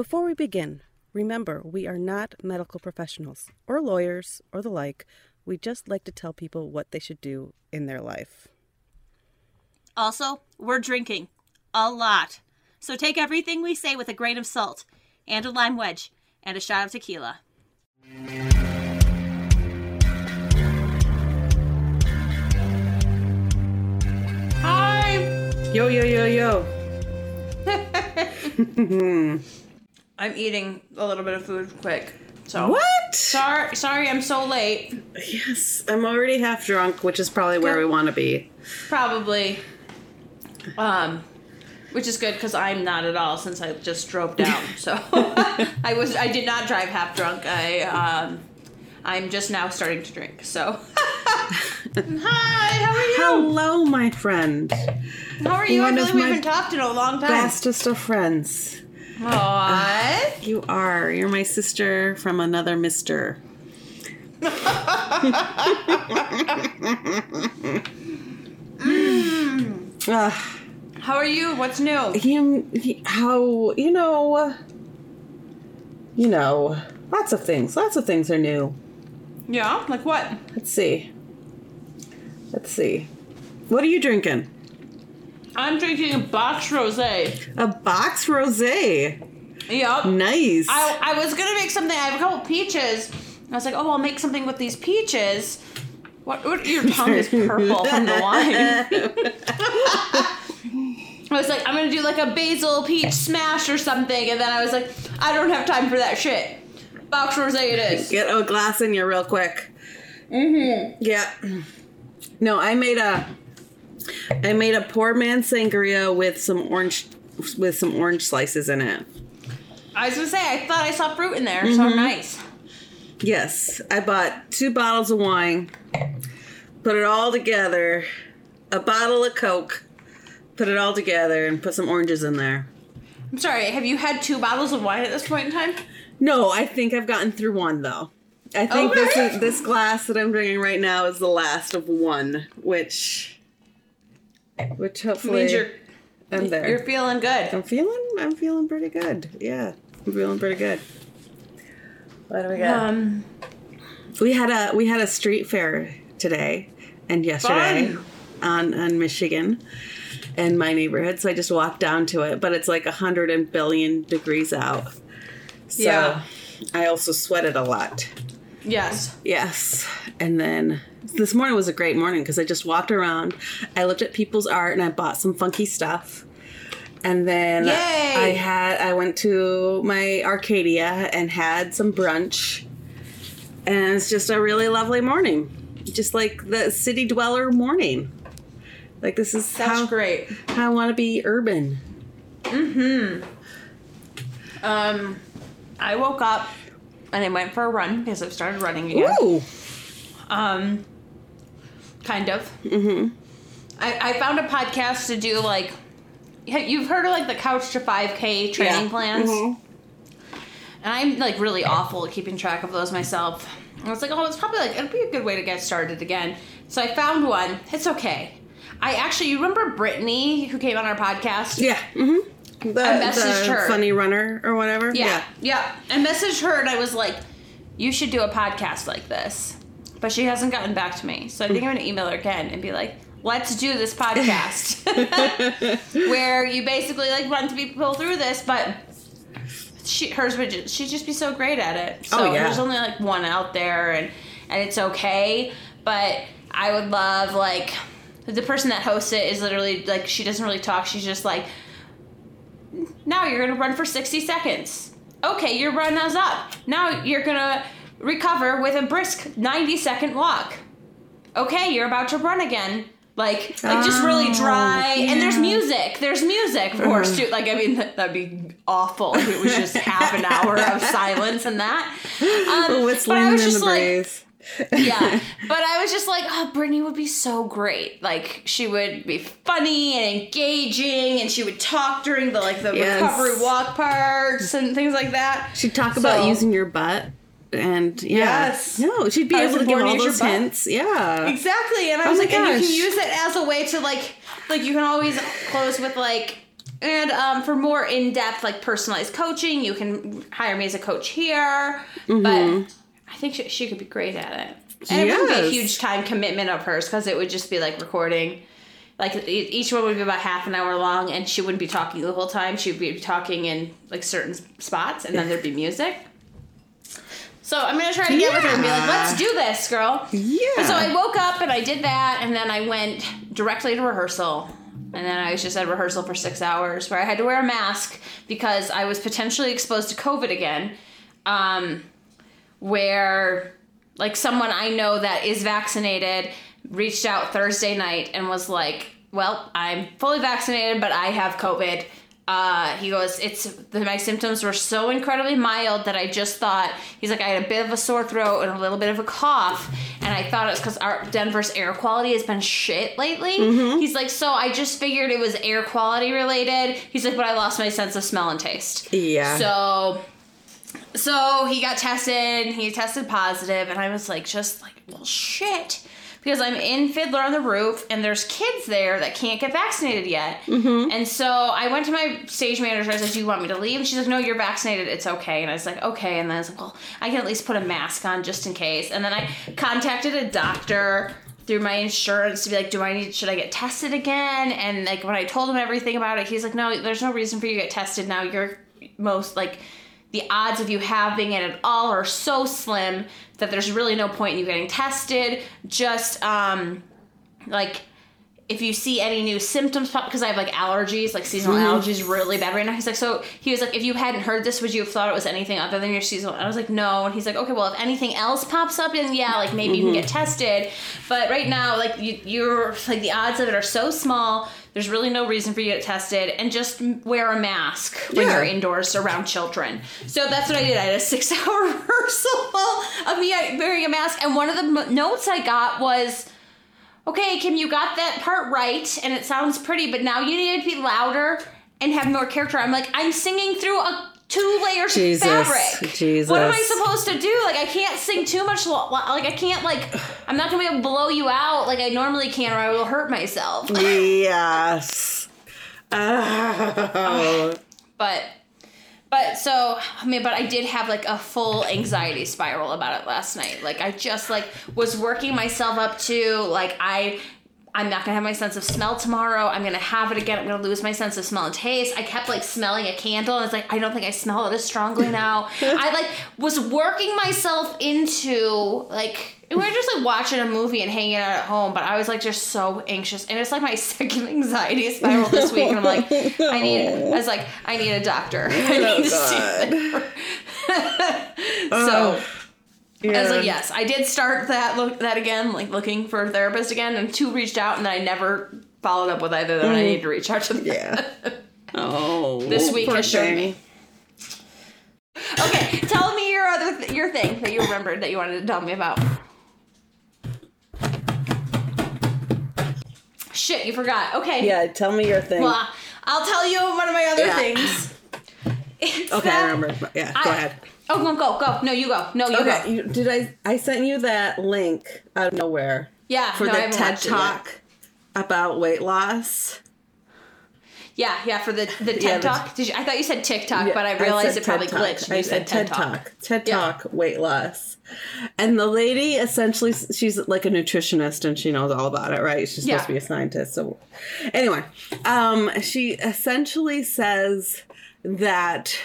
Before we begin, remember we are not medical professionals or lawyers or the like. We just like to tell people what they should do in their life. Also, we're drinking a lot. So take everything we say with a grain of salt and a lime wedge and a shot of tequila. Hi. Yo, yo, yo, yo. I'm eating a little bit of food quick. So What? Sorry, sorry, I'm so late. Yes, I'm already half drunk, which is probably where we want to be. Probably. Um, which is good because I'm not at all since I just drove down. So I was I did not drive half drunk. I um, I'm just now starting to drink. So hi, how are you? Hello, my friend. How are you? I One feel like we haven't talked in a long time. Bestest of friends. Aww. You are. You're my sister from another mister. Ugh. How are you? What's new? He- how, you know, you know, lots of things. Lots of things are new. Yeah, like what? Let's see. Let's see. What are you drinking? I'm drinking a box rosé. A box rosé. Yep. Nice. I, I was gonna make something. I have a couple peaches. I was like, oh, I'll make something with these peaches. What? what your tongue is purple from the wine. I was like, I'm gonna do like a basil peach smash or something, and then I was like, I don't have time for that shit. Box rosé it is. Get a glass in you real quick. Mm-hmm. Yeah. No, I made a I made a poor man sangria with some orange with some orange slices in it. I was gonna say, I thought I saw fruit in there. So mm-hmm. nice. Yes, I bought two bottles of wine, put it all together, a bottle of Coke, put it all together, and put some oranges in there. I'm sorry. Have you had two bottles of wine at this point in time? No, I think I've gotten through one though. I think this Okay. is, this glass that I'm drinking right now is the last of one, which which hopefully Means you're I'm there. you're feeling good. I'm feeling I'm feeling pretty good. Yeah, I'm feeling pretty good. What do we got? Um, we had a we had a street fair today and yesterday Fun. on on Michigan in my neighborhood. So I just walked down to it, but it's like a hundred and billion degrees out. So Yeah. I also sweated a lot. yes. Yes. And then this morning was a great morning because I just walked around. I looked at people's art and I bought some funky stuff. And then Yay! I had I went to my Arcadia and had some brunch. And it's just a really lovely morning. Just like the city dweller morning. Like this is That's how, great. how I want to be urban. Mm-hmm. Um, I woke up and I went for a run because I've started running again. Ooh. Um, kind of. Mm-hmm. I, I found a podcast to do like, you've heard of like the Couch to 5K training Yeah. plans? Mhm. And I'm like really awful at keeping track of those myself. I was like, oh, it's probably like, it'd be a good way to get started again. So I found one. It's okay. I actually, you remember Brittany who came on our podcast? Yeah. Mm-hmm. The, I messaged the her. funny runner or whatever. Yeah, yeah. I messaged her and I was like, you should do a podcast like this. But she hasn't gotten back to me. So I think I'm going to email her again and be like, let's do this podcast. Where you basically like run people through this, but she hers would just, she'd just be so great at it. Oh, so Oh, yeah. there's only like one out there and and it's okay. But I would love like the person that hosts it is literally like she doesn't really talk. She's just like now you're gonna run for 60 seconds. Okay, your run is up. Now you're gonna recover with a brisk 90 second walk. Okay, you're about to run again. Like, like just really Oh, dry. And there's music. There's music, of course, too. Like, I mean, that, that'd be awful if it was just half an hour of silence and that. Um, Whistling but I in was the just like, breeze. yeah. But I was just like, oh, Brittany would be so great. Like she would be funny and engaging, and she would talk during the like the Yes. recovery walk parts and things like that. She'd talk about using your butt, and yeah, Yes. no, she'd be it's able to give all those hints. Yeah, Exactly, and I Oh was like, and you can use it as a way to like, like you can always close with like, And um, for more in depth, like personalized coaching, you can hire me as a coach here. But I think she, she could be great at it. And it wouldn't be a huge time commitment of hers because it would just be like recording. Like each one would be about half an hour long, and she wouldn't be talking the whole time. She would be talking in like certain spots, and then there'd be music. So I'm gonna try to get with her and be like, "Let's do this, girl." Yeah. So I woke up and I did that, and then I went directly to rehearsal. And then I was just at rehearsal for six hours where I had to wear a mask because I was potentially exposed to COVID again. Um, where, like, someone I know that is vaccinated reached out Thursday night and was like, Well, I'm fully vaccinated, but I have COVID. Uh, he goes, it's the, my symptoms were so incredibly mild that I just thought he's like I had a bit of a sore throat and a little bit of a cough, and I thought it was because our Denver's air quality has been shit lately. He's like, so I just figured it was air quality related. He's like, but I lost my sense of smell and taste. Yeah. So, so he got tested. He tested positive, and I was like, just like, well, shit. Because I'm in Fiddler on the Roof, and there's kids there that can't get vaccinated yet. Mm-hmm. And so I went to my stage manager. I said, "Do you want me to leave?" And she's like, "No, you're vaccinated. It's okay." And I was like, "Okay." And then I was like, "Well, I can at least put a mask on just in case." And then I contacted a doctor through my insurance to be like, "Do I need? Should I get tested again?" And like when I told him everything about it, he's like, "No, there's no reason for you to get tested now. You're most like." The odds of you having it at all are so slim that there's really no point in you getting tested. Just um, like if you see any new symptoms pop, because I have like allergies, like seasonal allergies, really bad right now. He's like, so he was like, if you hadn't heard this, would you have thought it was anything other than your seasonal? And I was like, no. And he's like, okay, well, if anything else pops up, then yeah, like maybe you can get tested. But right now, like you, you're like the odds of it are so small. There's really no reason for you to get tested, and just wear a mask when Yeah. you're indoors around children. So that's what I did. I had a six-hour rehearsal of me uh, wearing a mask, and one of the m- notes I got was okay, Kim, you got that part right, and it sounds pretty, but now you need to be louder and have more character. I'm like, I'm singing through a two layers Jesus, of fabric. Jesus. What am I supposed to do? Like, I can't sing too much. lo- Like, I can't like, I'm not gonna be able to blow you out like I normally can, or I will hurt myself. yes. Oh. But. But so, I mean, but I did have like a full anxiety spiral about it last night. Like I just like was working myself up to like I I'm not gonna have my sense of smell tomorrow. I'm gonna have it again. I'm gonna lose my sense of smell and taste. I kept like smelling a candle and it's like I don't think I smell it as strongly now. I like was working myself into like we were just like watching a movie and hanging out at home, but I was like just so anxious. And it's like my second anxiety spiral this week. And I'm like, I need I was like, I need a doctor. I oh, need to see God. so oh. Yeah. I was like, yes, I did start that look that again, like looking for a therapist again, and two reached out, and I never followed up with either of them. I mm-hmm. need to reach out to them. Yeah. Oh. This week has shown me. Okay, tell me your other th- your thing that you remembered that you wanted to tell me about. Shit, you forgot. Okay. Yeah, tell me your thing. Well, I'll tell you one of my other Yeah. things. It's okay, that- I remember. Yeah, I- go ahead. Oh, no, go, go. No, you go. No, you Okay, go. you, did I? I sent you that link out of nowhere Yeah, for no, the TED watched it yet. Talk about weight loss. Yeah, yeah, for the the TED Yeah, the- Talk. Did you, I thought you said TikTok, Yeah, but I I realized said it probably TED glitched. I you said TED Talk. TED Yeah. Talk weight loss. And the lady essentially, she's like a nutritionist and she knows all about it, right? She's supposed to be a scientist. So, anyway, um, she essentially says that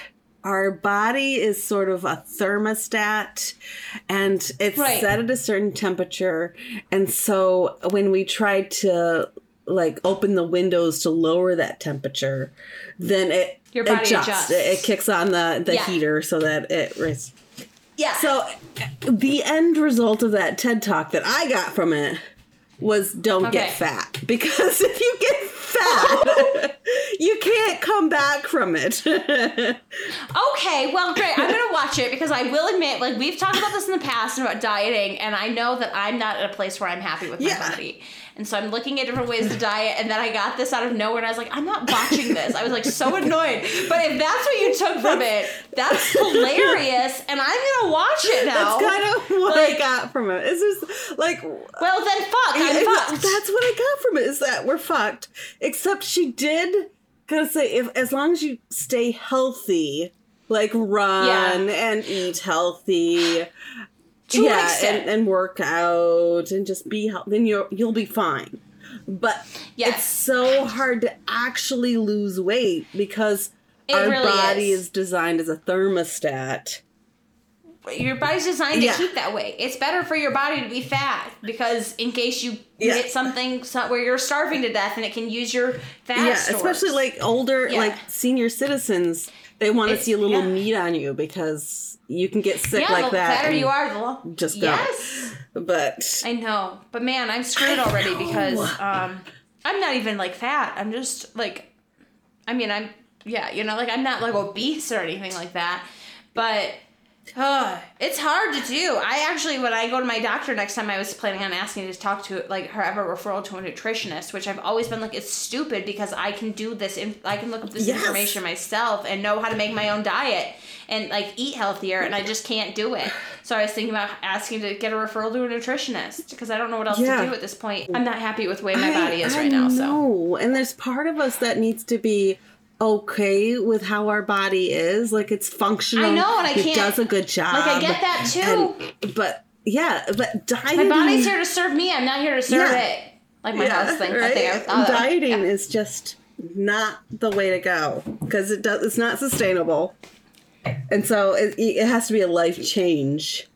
our body is sort of a thermostat and it's Right. set at a certain temperature. And so when we try to like open the windows to lower that temperature, then it Your body adjusts. adjusts. It, it kicks on the, the Yeah. heater so that it res- Yeah. so the end result of that TED talk that I got from it was don't get fat because if you get fat you can't come back from it. Okay, well, great. I'm gonna watch it because I will admit, like we've talked about this in the past and about dieting, and I know that I'm not at a place where I'm happy with my Yeah. body. And so I'm looking at different ways to diet, and then I got this out of nowhere, and I was like, I'm not watching this. I was like so annoyed. But if that's what you took from it, that's hilarious, and I'm gonna watch it now. That's kind of what Like- I got from it. It's just like well, then fuck. I'm it- fucked. that's what I got from it is that we're fucked. Except she did gonna say if as long as you stay healthy, like run and eat healthy, To an yeah, extent. and, and work out and just be healthy, then you'll you'll be fine. But Yes. it's so hard to actually lose weight because It our really body is. is designed as a thermostat. Your body's designed Yeah. to keep that way. It's better for your body to be fat because in case you Yeah. hit something where you're starving to death and it can use your fat yeah, stores. especially like older, Yeah. like senior citizens, they want to see a little yeah. meat on you because you can get sick yeah, like the that. fatter and- you are, the just go. yes. But I know, but man, I'm screwed already because um, I'm not even like fat. I'm just like, I mean, I'm yeah, you know, like I'm not like obese or anything like that, but. Uh, it's hard to do. I actually, when I go to my doctor next time, I was planning on asking to talk to like her ever referral to a nutritionist, which I've always been like it's stupid because I can do this. In, I can look up this Yes. information myself and know how to make my own diet and like eat healthier, and I just can't do it. So I was thinking about asking to get a referral to a nutritionist because I don't know what else Yeah. to do at this point. I'm not happy with the way my I- body is I right now. So and there's part of us that needs to be okay with how our body is, like it's functional. I know, and I it can't- does a good job. like I get that too. and- but yeah, but dieting. my body's here to serve me. I'm not here to serve Yeah. it. Like my yeah, house thing. I right? think I thought of. dieting is just not the way to go because it does. It's not sustainable, and so it, it has to be a life change.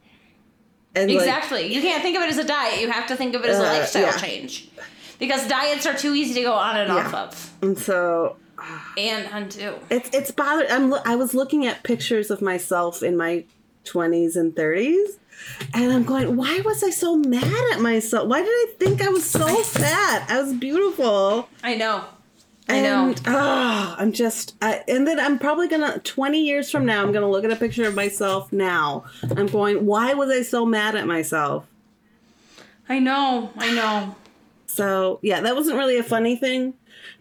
And like, Exactly. you can't think of it as a diet. You have to think of it as a Uh, lifestyle yeah. change. Because diets are too easy to go on and off of. and so And undo. It's it's bothered. I'm I was looking at pictures of myself in my 20s and 30s, and I'm going, why was I so mad at myself? Why did I think I was so fat? I was beautiful. I know. I know. And ah, I'm just, I, and then I'm probably gonna 20 years from now, I'm gonna look at a picture of myself now. I'm going, why was I so mad at myself? I know. I know. So yeah, that wasn't really a funny thing,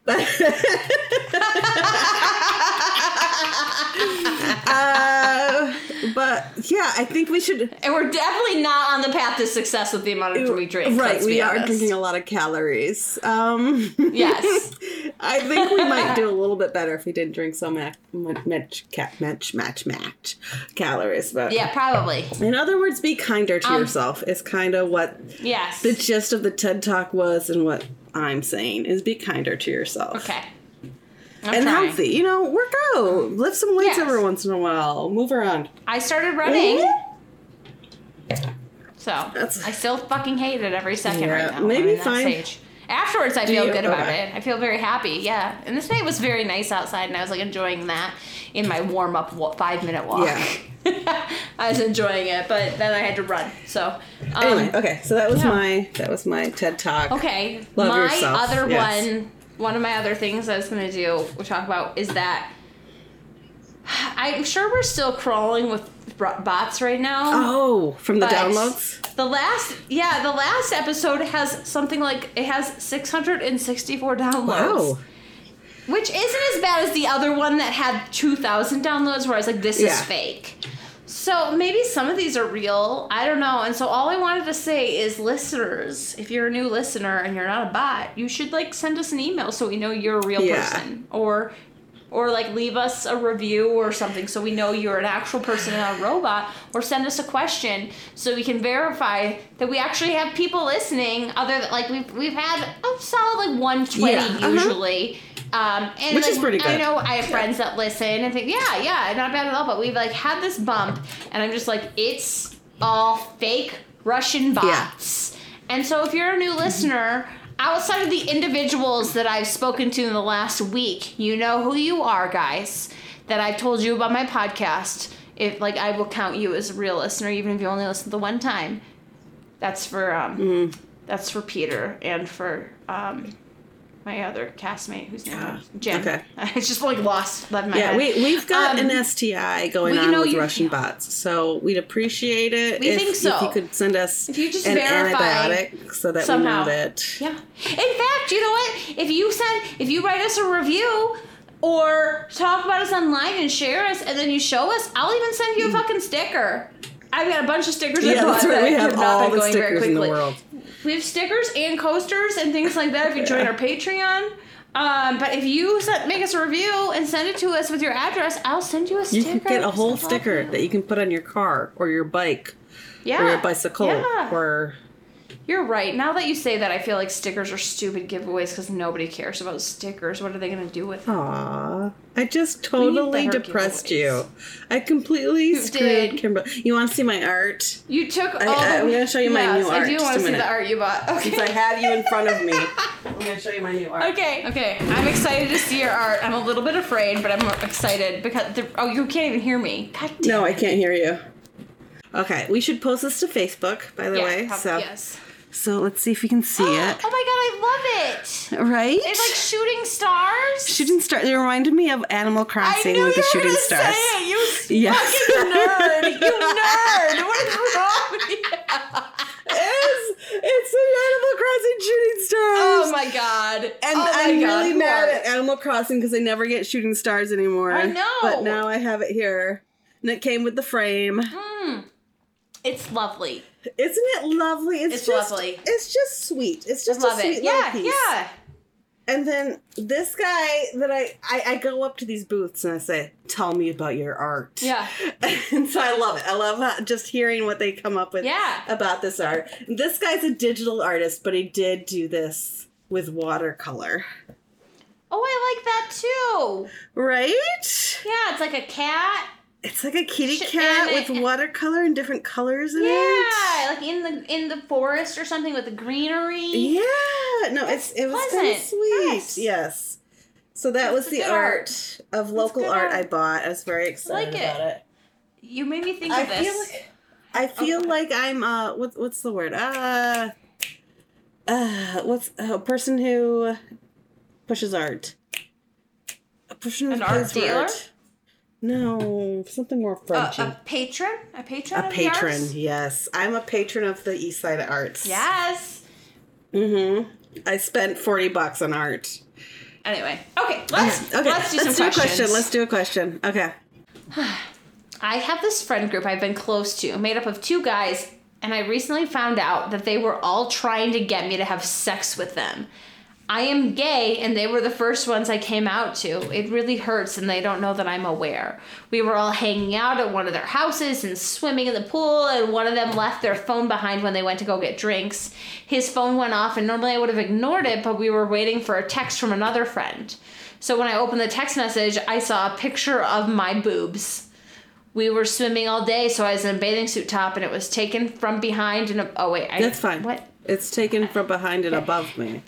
uh, but yeah, I think we should. And we're definitely not on the path to success with the amount of we drink. Right, we are drinking a lot of calories. Um, Yes. I think we might do a little bit better if we didn't drink so much, ca- match, match, match calories. But Yeah, probably. in other words, be kinder to Um, yourself. Is kind of what Yes. the gist of the TED Talk was, and what I'm saying is be kinder to yourself. okay. I'm And trying. healthy, you know, work out, lift some weights Yes. every once in a while, move around. I started running. So That's- I still fucking hate it every second Yeah, right now. maybe I'm in that fine. stage. Afterwards, I feel you? good about Okay. it. I feel very happy. Yeah, and this day was very nice outside, and I was like enjoying that in my warm up five minute walk. Yeah. I was enjoying it, but then I had to run. So um, Anyway, okay, so that was yeah. my that was my TED Talk. Okay. Love my yourself, other yes. one, one of my other things I was going to do, we'll talk about, is that I'm sure we're still crawling with bots right now. Oh, from the downloads. The last, yeah, the last episode has something like, it has 664 downloads. Wow. Which isn't as bad as the other one that had 2,000 downloads where I was like, this Yeah. is fake. So maybe some of these are real. I don't know. And so all I wanted to say is listeners, if you're a new listener and you're not a bot, you should like send us an email so we know you're a real Yeah. person. Or or like leave us a review or something so we know you're an actual person and not a robot or send us a question so we can verify that we actually have people listening other than like we've we've had a solid like 120 Yeah, uh-huh. Um, and Which like, is pretty good. I know I have friends that listen and think, yeah, yeah, not bad at all. But we've like had this bump, and I'm just like, it's all fake Russian bots. And so if you're a new listener, outside of the individuals that I've spoken to in the last week, you know who you are, guys. That I've told you about my podcast. If like I will count you as a real listener, even if you only listen the one time. That's for um, Mm. that's for Peter and for um, my other castmate whose name Ah, Jim. okay. I just like lost left my Yeah, head. we we've got Um, an STI going you on know, with Russian bots, so we'd appreciate it We if, think so. if you could send us If you just an verify antibiotic so that somehow. we know that. Yeah. In fact, you know what? If you send, if you write us a review or talk about us online and share us, and then you show us, I'll even send you a fucking sticker. I've got a bunch of stickers. Yeah, that's right. that We have not all the stickers in the world. We have stickers and coasters and things like that. If you join our Patreon, Um, but if you set, make us a review and send it to us with your address, I'll send you a sticker. You can get a whole sticker that you can put on your car or your bike yeah. or your bicycle Yeah. or You're right. Now that you say that, I feel like stickers are stupid giveaways because nobody cares about stickers. What are they gonna do with them? Aw, I just totally depressed giveaways. you. I completely You screwed did. Kimberly. You want to see my art? You took all. I- the- I'm gonna show you my yes, new I do Just want to see minute. the art you bought. Okay. Since I have you in front of me, I'm gonna show you my new art. Okay, okay. I'm excited to see your art. I'm a little bit afraid, but I'm excited because the, oh, you can't even hear me. God damn. No, I can't hear you. Okay, we should post this to Facebook, by the Yeah, way. prob- so, yes. So let's see if we can see it. Oh my god, I love it. Right? It's like shooting stars. shooting star. It reminded me of Animal Crossing with the you were shooting gonna stars. say it. You Yes. fucking nerd. You nerd. What is wrong with you? It's, it's the Animal Crossing shooting stars. Oh my god. And oh my I'm god, really mad at Animal Crossing because I never get shooting stars anymore. I know. But now I have it here. And it came with the frame. Mm. It's lovely. Isn't it lovely? It's, It's just, lovely. It's just sweet. It's just Love a sweet it. little Yeah, piece. yeah. And then this guy that I, I I go up to these booths and I say, "Tell me about your art." Yeah. and so I love it. I love how, just hearing what they come up with Yeah. about this art. This guy's a digital artist, but he did do this with watercolor. Oh, I like that too. Right? Yeah, it's like a cat. It's like a kitty Sh- cat and it- with watercolor and different colors in Yeah, it. Yeah, like in the in the forest or something with the greenery. Yeah. No, it's it was kind of sweet. Yes. Yes. So that was That's the good art, of local art, art. I bought. I was very excited like it. about it. You made me think I of this. feel like I feel like I'm uh what what's the word? Uh uh what's a person who pushes art. A person who An art dealer? art. No, something more a, Frenchy. a patron, a patron, a of the patron, yes. I'm a patron of the East Side Arts. Yes. Mm-hmm. I spent 40 bucks on art. Anyway, okay, let's Okay, let's do let's some do a question. questions. Let's do a question. Okay. I have this friend group I've been close to, made up of two guys, and I recently found out that they were all trying to get me to have sex with them. I am gay, and they were the first ones I came out to. It really hurts, and they don't know that I'm aware. We were all hanging out at one of their houses and swimming in the pool, and one of them left their phone behind when they went to go get drinks. His phone went off, and normally I would have ignored it, but we were waiting for a text from another friend. So when I opened the text message, I saw a picture of my boobs. We were swimming all day, so I was in a bathing suit top, and it was taken from behind. And oh wait, I, That's fine. What? It's taken from behind and above me.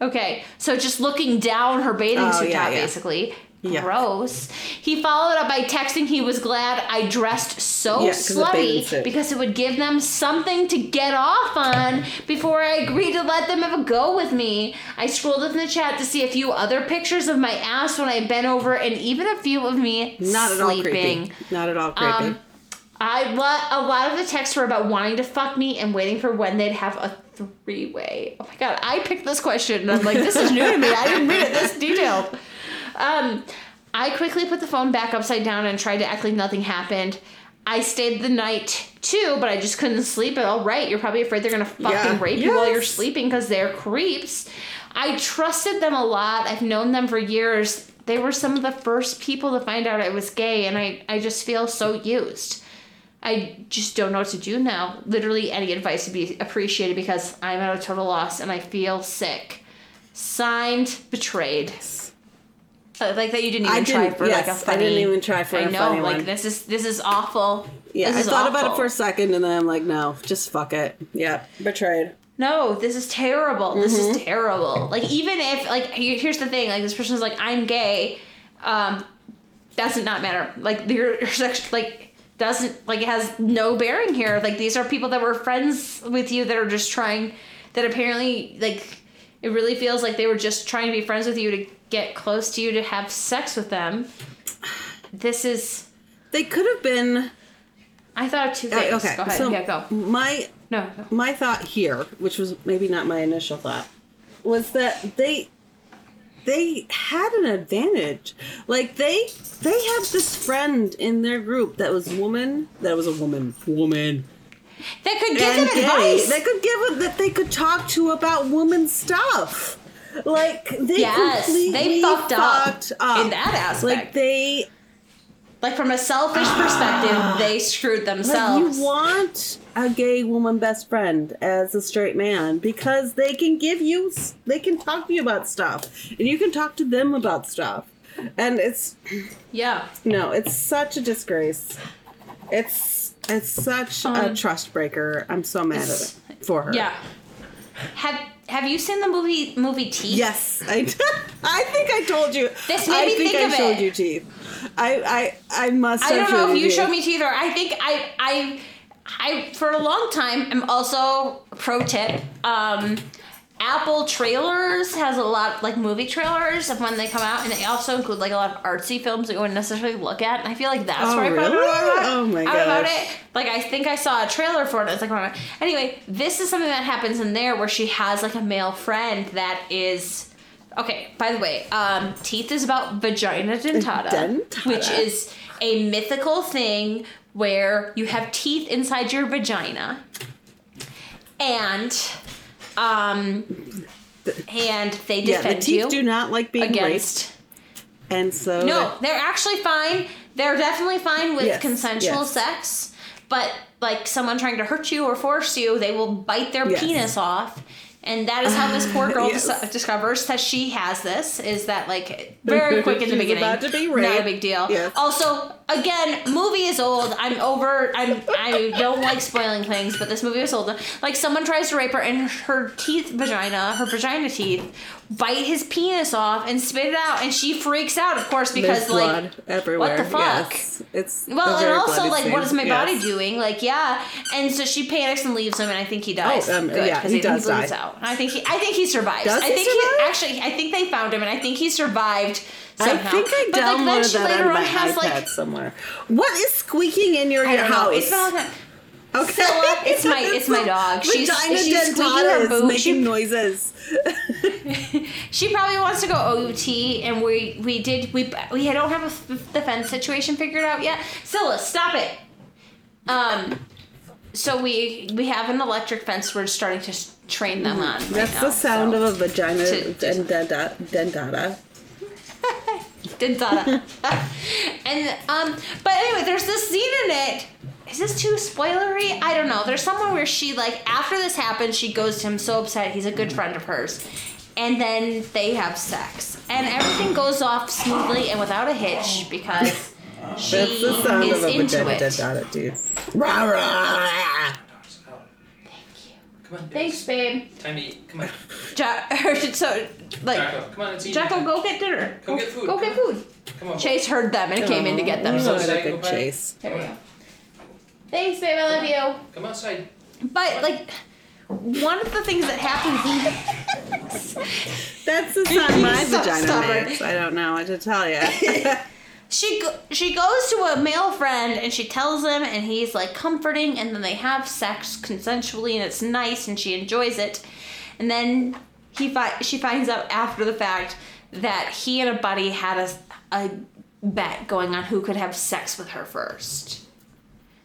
Okay, so just looking down her bathing Oh, suit yeah, top, yeah. basically. Yeah. Gross. He followed up by texting he was glad I dressed so Yeah, 'cause of bathing slutty because it would give them something to get off on before I agreed to let them have a go with me. I scrolled up in the chat to see a few other pictures of my ass when I bent over and even a few of me Not at all creepy. Not at all creepy. Um, I lo- a lot of the texts were about wanting to fuck me and waiting for when they'd have a three way. Oh my god, I picked this question and I'm like, this is new to me. I didn't read it this detailed. Um, I quickly put the phone back upside down and tried to act like nothing happened. I stayed the night too, but I just couldn't sleep. And all right, you're probably afraid they're gonna fucking Yeah. rape you while you're sleeping because they're creeps. I trusted them a lot. I've known them for years. They were some of the first people to find out I was gay, and I, I just feel so used. I just don't know what to do now. Literally, any advice would be appreciated because I'm at a total loss and I feel sick. Signed, betrayed. Uh, like that you didn't I even try didn't- for like a yes, I didn't even try for I a know, funny like one. this is this is awful. yeah, this I is thought about it for a second and then I'm like, no, just fuck it. Yeah, betrayed. No, this is terrible. This Mm-hmm. is terrible. Like even if like here's the thing, like this person's like I'm gay, um, doesn't not matter. Like your, your sex like doesn't like it has no bearing here. Like these are people that were friends with you that are just trying that apparently like it really feels like they were just trying to be friends with you to get close to you to have sex with them. This is They could have been I thought two uh, okay. Go ahead. So yeah, go. my No, no. my thought here, which was maybe not my initial thought, was that they they had an advantage. Like they they had this friend in their group that was woman, that was a woman, woman, That could give them advice. They could give it that they could talk to about woman stuff. Like they Yes, they completely fucked up fucked up in that aspect. Like they Like from a selfish perspective, they screwed like themselves. you want a gay woman best friend as a straight man because they can give you they can talk to you about stuff and you can talk to them about stuff. And it's yeah. no, it's such a disgrace. It's it's such a Um, trust breaker. I'm so mad at it for her. Yeah. Have Have you seen the movie movie Teeth? Yes, I, I think I told you. This made I me think think I showed it. you teeth. I I I must. I don't know if you teeth. showed me teeth or I think I I I for a long time am also pro tip. Um Apple trailers has a lot like movie trailers of when they come out and they also include like a lot of artsy films that you wouldn't necessarily look at and I feel like that's Oh, where I found really? out about, Oh, my out about gosh. it. Like I think I saw a trailer for it. It's like oh, anyway, this is something that happens in there where she has like a male friend that is okay. By the way, um, teeth is about vagina dentata, Dentata. which is a mythical thing where you have teeth inside your vagina, and um, and they Yeah, the defend teeth you do not like being against. raped, and so No, they're actually fine. They're definitely fine with Yes, consensual yes. sex, but like someone trying to hurt you or force you, they will bite their Yes. penis off. And that is how this poor girl dis- discovers that she has this. Is that like very quick in the beginning? about to be Not a big deal. Also, again, movie is old. I'm over. I'm. I don't like spoiling things, but this movie is old. Like someone tries to rape her, and her teeth, vagina, her vagina teeth, bite his penis off and spit it out, and she freaks out, of course, because there's like blood everywhere. what the fuck? Yes. It's well, and also like, what scene. is my Yes. body doing? Like, yeah, and so she panics and leaves him, and I think he dies. Oh, um, Good, yeah, he does bleeds die. out. I think he, I think he survives. Does I he think he actually, I think they found him, and I think he survived. I think I But, like, downloaded she that later on on my has iPad like somewhere. What is squeaking in your, I your don't house? It's been a long okay. Scylla, it's my- it's my dog. She's- Vagina she's squeaking her boot. making She- noises. She probably wants to go OUT, and we we did we we don't have a f- the fence situation figured out yet. Scylla, stop it. Um, so we we have an electric fence. We're starting to train them on. right That's now, the sound so. of a vagina To- to- dentata. Dentata. and um, but anyway, there's this scene in it. Is this too spoilery? I don't know. There's somewhere where she like after this happens, she goes to him so upset. He's a good friend of hers, and then they have sex, and everything goes off smoothly and without a hitch because she That's the sound is of a into vagina it. dude. Rah, rah. Come on. Thanks, babe. Time to eat. Come on. Ja- er, so like. Jacko, come on. It's eating Jacko, time. go get dinner. Go get food. Go get food. Come on. Chase heard them and came in to get them. So what a good goodbye. chase. there we go. Thanks, babe. I love you. Come outside. But like one of the things that happens That's the sound my So vagina stubborn. makes. I don't know what to tell you. she go- she goes to a male friend and she tells him and he's like comforting and then they have sex consensually and it's nice and she enjoys it. And then he fi- she finds out after the fact that he and a buddy had a, a bet going on who could have sex with her first.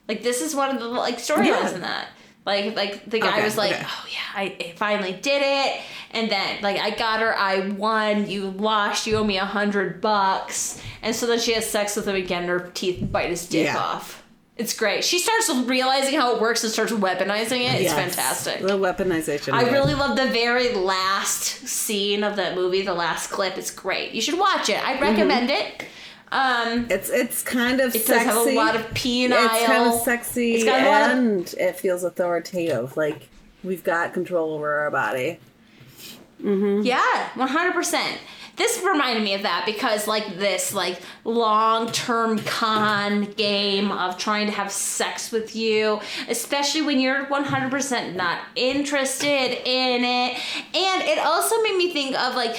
Like this is one of the like storylines Yeah. in that. Like like the guy Okay, was like, okay. oh yeah, I, I finally did it, and then like I got her, I won, you lost, you owe me a hundred bucks, and so then she has sex with him again. Her teeth bite his dick Yeah. off. It's great. She starts realizing how it works and starts weaponizing it. It's Yes. fantastic. The weaponization. I really love the very last scene of that movie, the last clip. It's great. You should watch it. I recommend mm-hmm. it. Um, It's it's kind of it sexy. does have a lot of penile. It's kind of sexy It's got a lot of- and it feels authoritative. Like we've got control over our body. Yeah, one hundred percent. This reminded me of that because like this like long term con game of trying to have sex with you, especially when you're one hundred percent not interested in it, and it also made me think of like,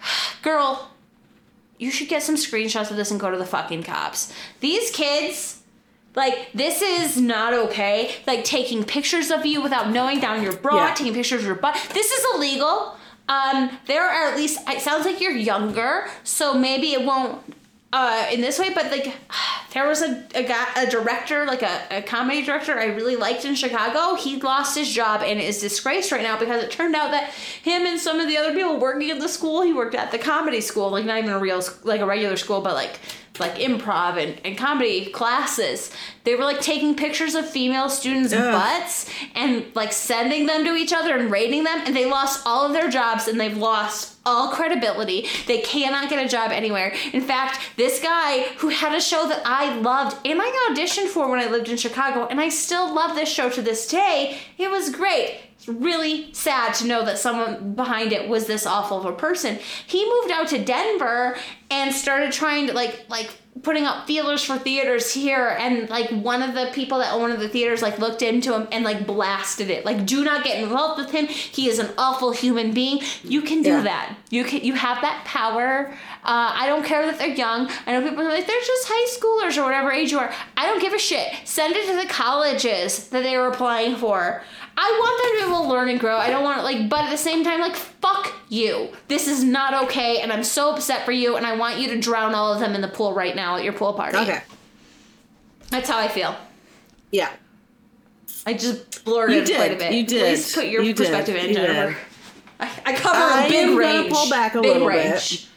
girl, you should get some screenshots of this and go to the fucking cops. These kids. Like this is not okay. Like taking pictures of you without knowing down your bra, Yeah. taking pictures of your butt. This is illegal. Um, there are at least. It sounds like you're younger, so maybe it won't. Uh, in this way, but like, there was a, a guy, a director, like a, a comedy director I really liked in Chicago. He lost his job and is disgraced right now because it turned out that him and some of the other people working at the school, he worked at the comedy school, like not even a real, like a regular school, but like like improv and, and comedy classes. They were like taking pictures of female students' Ugh. butts and like sending them to each other and rating them, and they lost all of their jobs and they've lost all credibility. They cannot get a job anywhere. In fact, this guy who had a show that I loved and I auditioned for when I lived in Chicago, and I still love this show to this day. It was great. Really sad to know that someone behind it was this awful of a person. He moved out to Denver and started trying to like like putting up feelers for theaters here and like one of the people that owned one of the theaters like looked into him and like blasted it. Like do not get involved with him. He is an awful human being. You can do Yeah. that. You can you have that power. Uh, i don't care that they're young. I know people are like they're just high schoolers or whatever age you are. I don't give a shit. Send it to the colleges that they were applying for I want them to be able to learn and grow. I don't want it like, but at the same time, like, fuck you. This is not okay, and I'm so upset for you, and I want you to drown all of them in the pool right now at your pool party. Okay. That's how I feel. Yeah. I just blurted You did. quite a bit. You did. Please put your You did. perspective in, You Jennifer. did. I, I cover I a big range. pull back a big little range.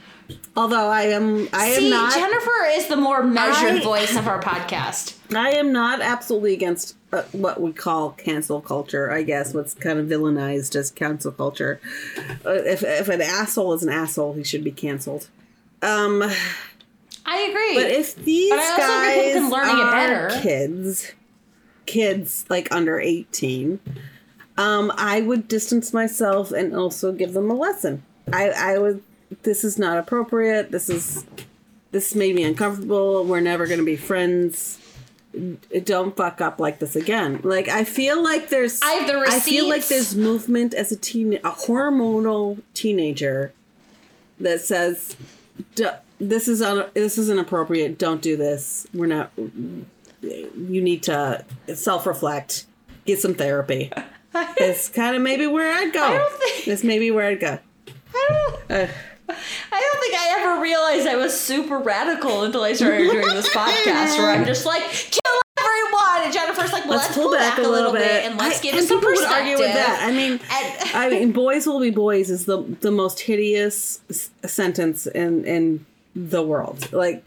Although I am, I am See, not. Jennifer is the more measured I- voice of our podcast. I am not absolutely against uh, what we call cancel culture. I guess what's kind of villainized as cancel culture. Uh, if if an asshole is an asshole, he should be canceled. Um, I agree. but if these But I also guys think people can learn it better. kids, kids like under eighteen, um, I would distance myself and also give them a lesson. I I would. This is not appropriate. This is this made me uncomfortable. We're never going to be friends. Don't fuck up like this again. Like I feel like there's I have the I feel like there's movement as a teen a hormonal teenager that says this is un- this is inappropriate. Don't do this. We're not you need to self-reflect. Get some therapy. It's kind of maybe where I'd go. I don't think- It's maybe where I'd go. I don't, Uh, I don't think I ever realized I was super radical until I started doing this podcast where I'm just like, kill everyone! And Jennifer's like, well, let's, pull, back, a little bit, and let's I- give and it some perspective. argue with that. I mean, And- I mean, "boys will be boys" is the the most hideous s- sentence in in the world. Like,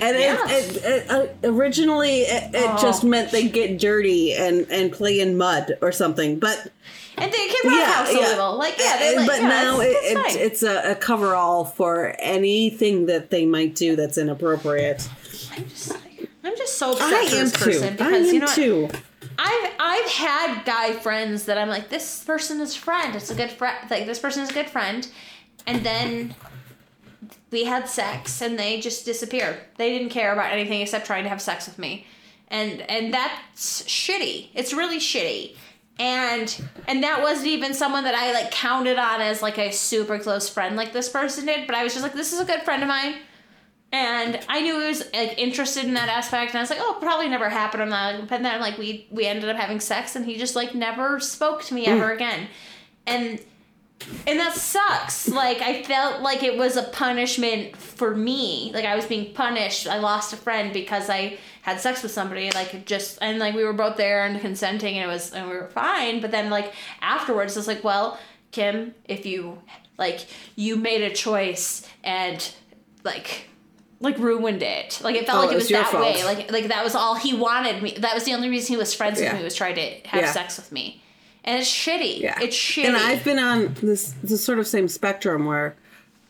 and Yeah. it, it, it, uh, originally it, it Oh. just meant they get dirty and and play in mud or something, but. And they can roughhouse a little. Like, yeah, Uh, like, but yeah, now it's, it, it's it, it's a, a cover-all for anything that they might do that's inappropriate. I'm just, I'm just so upset I am this too. person I because am you know what? too. I've I've had guy friends that I'm like, this person is friend. It's a good friend. Like this person is a good friend, and then we had sex and they just disappeared. They didn't care about anything except trying to have sex with me, and and that's shitty. It's really shitty. And and that wasn't even someone that I like counted on as like a super close friend like this person did. But I was just like, this is a good friend of mine. And I knew he was like interested in that aspect, and I was like, "Oh, probably never happened." I'm not, like, but then like we we ended up having sex, and he just like never spoke to me mm. ever again, and and that sucks. Like I felt like it was a punishment for me. Like I was being punished. I lost a friend because I had sex with somebody. Like just and like we were both there and consenting, and it was and we were fine. But then like afterwards, it's like, well, Kim, if you like you made a choice and like like ruined it. Like it felt Oh, like it was that fault. way. Like like that was all he wanted me. That was the only reason he was friends with me was trying to have Yeah. sex with me. And it's shitty. Yeah. It's shitty. And I've been on this this sort of same spectrum where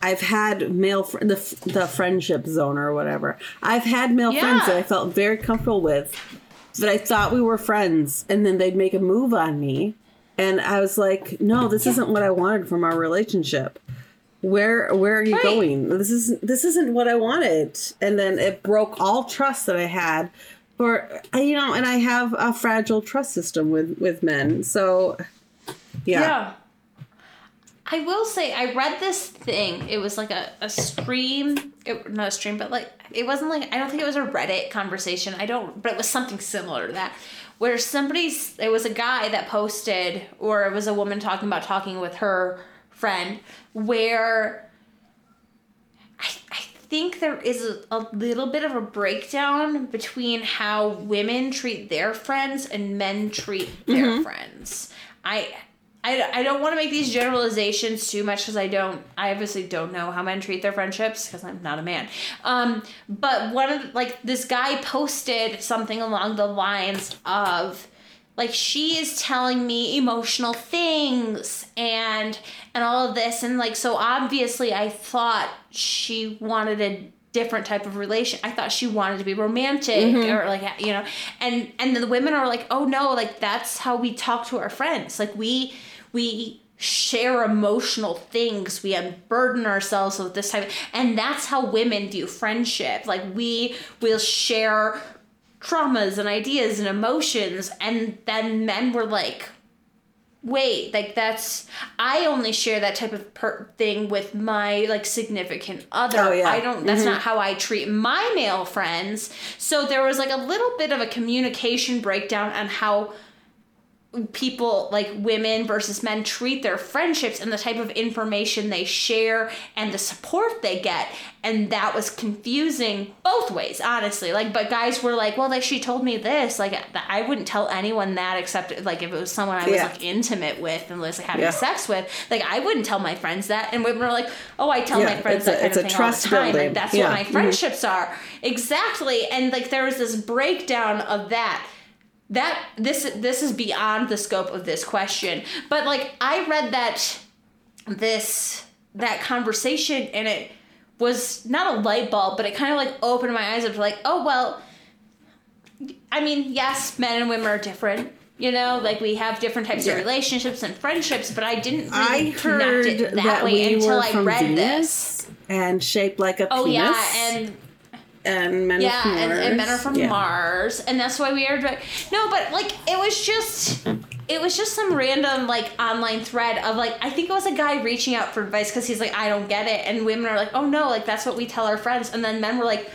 I've had male fr- the the friendship zone or whatever. I've had male Yeah. friends that I felt very comfortable with that I thought we were friends and then they'd make a move on me and I was like, "No, this isn't what I wanted from our relationship." Where where are you Right. going? This is this isn't what I wanted. And then it broke all trust that I had for you know, and I have a fragile trust system with with men. So Yeah. I will say I read this thing. It was like a, a stream, it, not a stream, but like it wasn't like I don't think it was a Reddit conversation. I don't, but it was something similar to that, where somebody's it was a guy that posted, or it was a woman talking about talking with her friend, where I, I think there is a, a little bit of a breakdown between how women treat their friends and men treat their Mm-hmm. friends. I I, I don't want to make these generalizations too much because I don't I obviously don't know how men treat their friendships because I'm not a man. Um, but one of like this guy posted something along the lines of like she is telling me emotional things and and all of this and like so obviously I thought she wanted a different type of relation. I thought she wanted to be romantic or like you know and and the women are like, "Oh no, like that's how we talk to our friends. Like we we share emotional things. We unburden ourselves with this type of, and that's how women view friendship. Like we will share traumas and ideas and emotions and then men were like wait like that's i only share that type of per- thing with my like significant other Oh, yeah. i don't that's mm-hmm. not how i treat my male friends so there was like a little bit of a communication breakdown on how people like women versus men treat their friendships and the type of information they share and the support they get. And that was confusing both ways honestly. Like but guys were like well like she told me this. Like i wouldn't tell anyone that except like if it was someone i was Yeah. like intimate with and was like having Yeah. sex with. Like i wouldn't tell my friends that. And women were like oh i tell Yeah, my friends it's a- that kind it's of a thing trust all the time. Building. like that's what my Mhm. friendships are. Exactly. And like there was this breakdown of that that this this is beyond the scope of this question but like i read that this that conversation and it was not a light bulb but it kind of like opened my eyes up to like oh well i mean yes men and women are different you know like we have different types Yeah. of relationships and friendships but i didn't really I connect heard it that, that, way we until were i read Venus this and shaped like a oh penis. yeah and and men yeah, and, and men are from Yeah. Mars, and that's why we are. dra- No, but like it was just, it was just some random like online thread of like I think it was a guy reaching out for advice because he's like I don't get it, and women are like oh no, like that's what we tell our friends, and then men were like,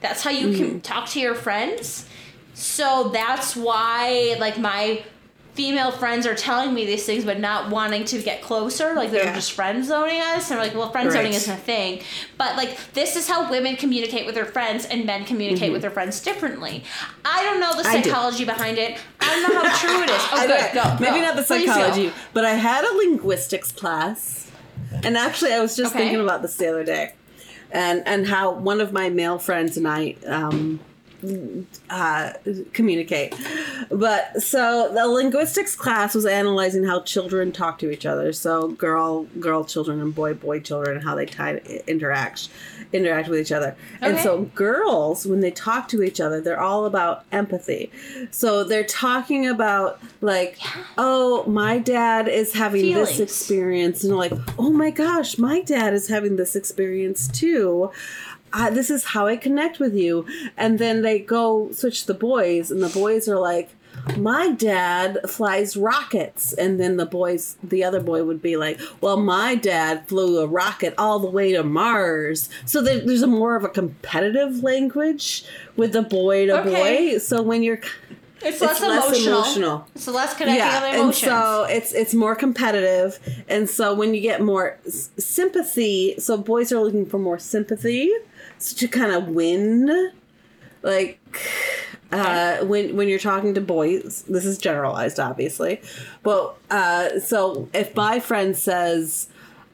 that's how you Mm-hmm. can talk to your friends. So that's why like my female friends are telling me these things but not wanting to get closer like they're Yeah. just friend zoning us and we're like well friend zoning Right. isn't a thing but like this is how women communicate with their friends and men communicate with their friends differently i don't know the Mm-hmm. Psychology behind it i don't know how true it is oh good go Maybe go. not the psychology, but I had a linguistics class, and actually, I was just Okay. thinking about this the other day, and and how one of my male friends and I um, uh, communicate. But so the linguistics class was analyzing how children talk to each other. So girl, girl children and boy, boy children, and how they tie, interact, interact with each other. And so girls, when they talk to each other, they're all about empathy. So they're talking about like, oh, my dad is having this experience, and like, oh my gosh, my dad is having this experience too uh, this is how I connect with you. And then they go switch the boys, and the boys are like, my dad flies rockets. And then the boys, the other boy would be like, well, my dad flew a rocket all the way to Mars. So there's a more of a competitive language with the boy to Okay. boy. So when you're it's less, It's less emotional. emotional. it's less connecting on the and so it's it's more competitive, and so when you get more s- sympathy, so boys are looking for more sympathy to kind of win, like. Uh, when when you're talking to boys, this is generalized, obviously, but uh, so if my friend says,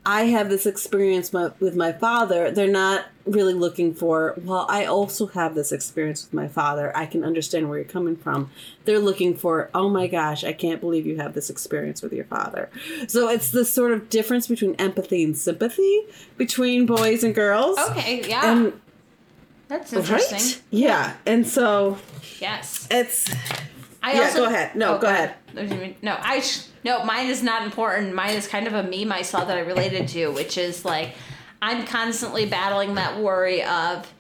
"I have this experience my, with my father," they're not really looking for. Well, I also have this experience with my father. I can understand where you're coming from. They're looking for, "Oh my gosh, I can't believe you have this experience with your father." So it's this sort of difference between empathy and sympathy between boys and girls. okay yeah And that's interesting right, yeah, and so yes it's I Yeah, also, go ahead. No, Oh, go ahead. What do you mean? No, I sh- no. Mine is not important. Mine is kind of a meme I saw that I related to, which is like I'm constantly battling that worry of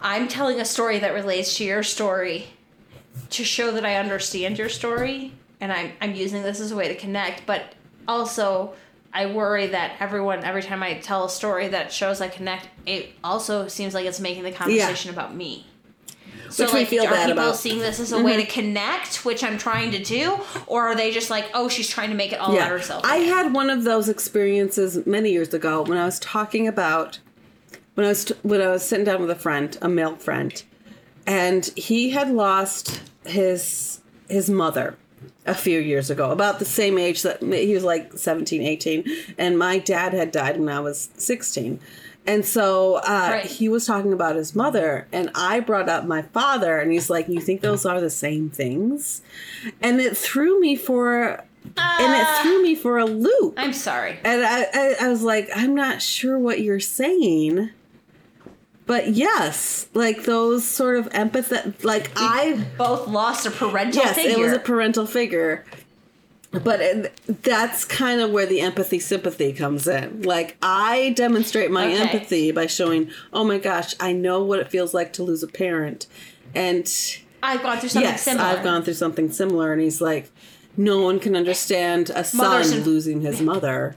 I'm telling a story that relates to your story to show that I understand your story, and I'm I'm using this as a way to connect, but also. I worry that everyone, every time I tell a story that shows I connect, it also seems like it's making the conversation about me. So Which we like, feel are bad people about. Mm-hmm. seeing this as a way to connect, which I'm trying to do, or are they just like, oh, she's trying to make it all about herself? I had one of those experiences many years ago when I was talking about when I was when I was sitting down with a friend, a male friend, and he had lost his his mother a few years ago, about the same age that he was like 17, 18, and my dad had died when I was 16. And so uh, Right. he was talking about his mother, and I brought up my father, and he's like, "You think those are the same things?" And it threw me for, and it Uh, threw me for a loop. I'm sorry. And I, I, I was like, I'm not sure what you're saying. But yes, like those sort of empathy, like I, Both lost a parental yes, figure. it was a parental figure. But it, that's kind of where the empathy sympathy comes in. Like I demonstrate my Okay. empathy by showing, oh my gosh, I know what it feels like to lose a parent. And I've gone through something yes, similar. I've gone through something similar. And he's like, no one can understand a son Mothers losing his mother.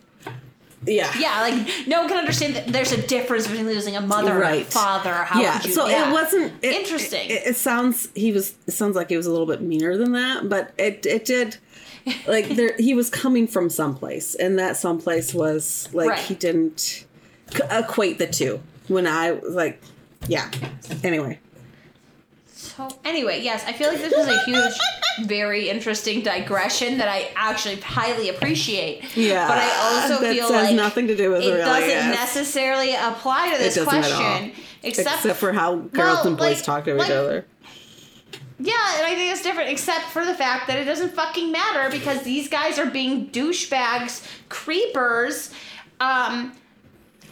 Yeah. Yeah, like no one can understand that there's a difference between losing a mother and a Right. father. How yeah, you, so yeah. it wasn't it, Interesting. It, it sounds he was. It sounds like he was a little bit meaner than that, but it it did. Like there, he was coming from someplace, and that someplace was like Right. he didn't c- equate the two. When I was like, yeah. Anyway, So anyway, yes, I feel like this was a huge, very interesting digression that I actually highly appreciate. Yeah, but I also that feel has like nothing to do with it doesn't yes. necessarily apply to this doesn't at all. question, except, except for how girls Well, and boys like- talk to like- each other. Yeah, and I think it's different, except for the fact that it doesn't fucking matter because these guys are being douchebags, creepers. Um,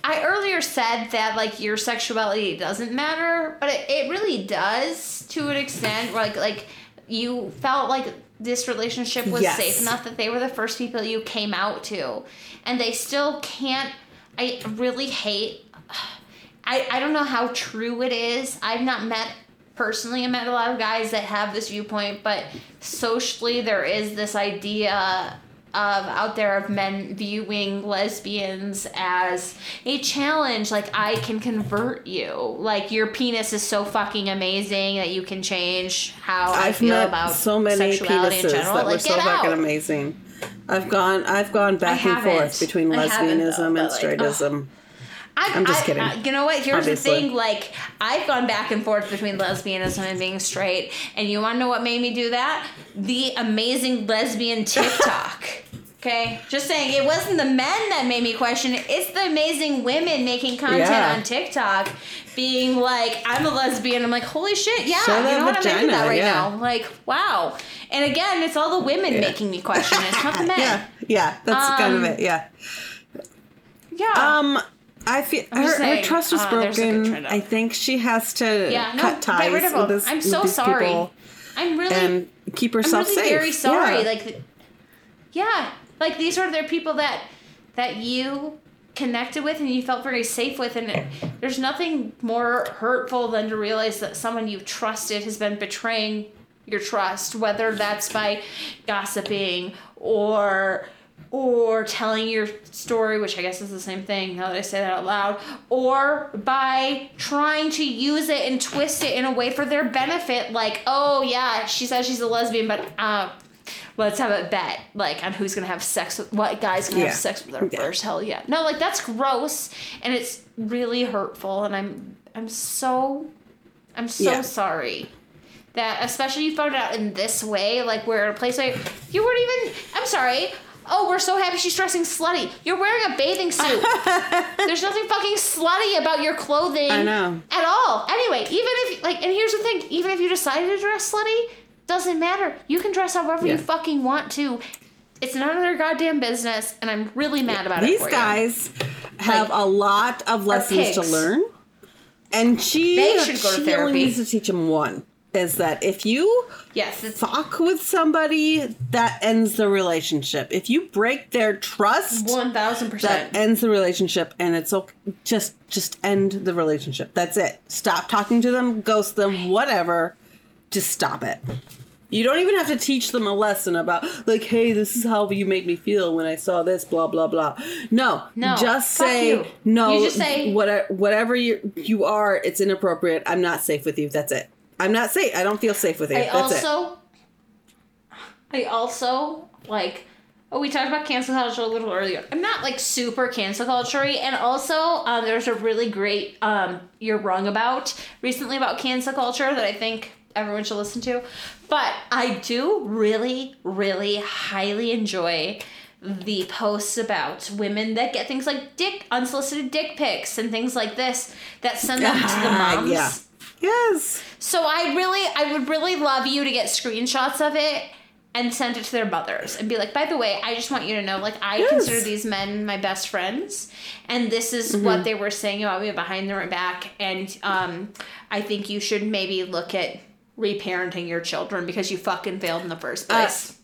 I earlier said that like your sexuality doesn't matter, but it, it really does to an extent. Like like you felt like this relationship was Yes. safe enough that they were the first people you came out to, and they still can't. I really hate. I, I don't know how true it is. I've not met personally I met a lot of guys that have this viewpoint, but socially there is this idea of out there of men viewing lesbians as a challenge like I can convert you. Like your penis is so fucking amazing that you can change how I I've feel met about so many sexuality in penises general. that were so fucking out. amazing. I've gone, I've gone back and forth between lesbianism though, and like, straightism. I, I'm just I- kidding. I- you know what? Here's Obviously. the thing. Like, I've gone back and forth between lesbianism and being straight. And you want to know what made me do that? The amazing lesbian TikTok. okay? Just saying, it wasn't the men that made me question it. It's the amazing women making content Yeah. on TikTok being like, I'm a lesbian. I'm like, holy shit, yeah. Show you know what? I'm into that right yeah. now. Like, wow. And again, it's all the women Yeah. making me question it. It's not the men. Yeah, yeah, that's kind of Um, it. Yeah. Yeah. Um, I feel I'm just her, her trust is uh, there's a good broken. I think she has to yeah, no, cut ties get rid of with, this, I'm so sorry. people I'm really and keep herself I'm really safe. very sorry. Yeah. Like, yeah, like these are their people that that you connected with and you felt very safe with, and it, there's nothing more hurtful than to realize that someone you trusted has been betraying your trust, whether that's by gossiping or or telling your story, which I guess is the same thing now that I say that out loud, or by trying to use it and twist it in a way for their benefit, like, oh yeah, she says she's a lesbian, but uh, let's have a bet, like, on who's gonna have sex with what guys can Yeah. have sex with her Yeah. first. Hell yeah, no, like that's gross and it's really hurtful, and I'm I'm so I'm so Yeah. sorry that especially you found out in this way, like we're in a place where you weren't even. I'm sorry. Oh, we're so happy she's dressing slutty. You're wearing a bathing suit. There's nothing fucking slutty about your clothing. I know. At all. Anyway, even if like, and here's the thing: even if you decided to dress slutty, doesn't matter. You can dress however you fucking want to. It's none of their goddamn business, and I'm really mad about it. These for you. guys have Like, a lot of lessons to learn, and she They should go to she therapy. only needs to teach them one: is that if you Yes, fuck with somebody, that ends the relationship. If you break their trust, one thousand percent, that ends the relationship, and it's okay. Just just end the relationship. That's it. Stop talking to them, ghost them, whatever. Just stop it. You don't even have to teach them a lesson about like, hey, this is how you made me feel when I saw this, blah blah blah. No, No, just say you. no. You just say- whatever, whatever you you are, it's inappropriate. I'm not safe with you. That's it. I'm not safe. I don't feel safe with you. I That's it. also, I also like Oh, we talked about cancel culture a little earlier. I'm not like super cancel culture and also um, there's a really great um, you're wrong about recently about cancel culture that I think everyone should listen to. But I do really, really highly enjoy the posts about women that get things like dick unsolicited dick pics and things like this that send them to the moms. yeah. Yes. So I really, I would really love you to get screenshots of it and send it to their mothers and be like, by the way, I just want you to know, like, I Yes. consider these men my best friends, and this is Mm-hmm. what they were saying about me behind their back, and um, I think you should maybe look at reparenting your children because you fucking failed in the first place.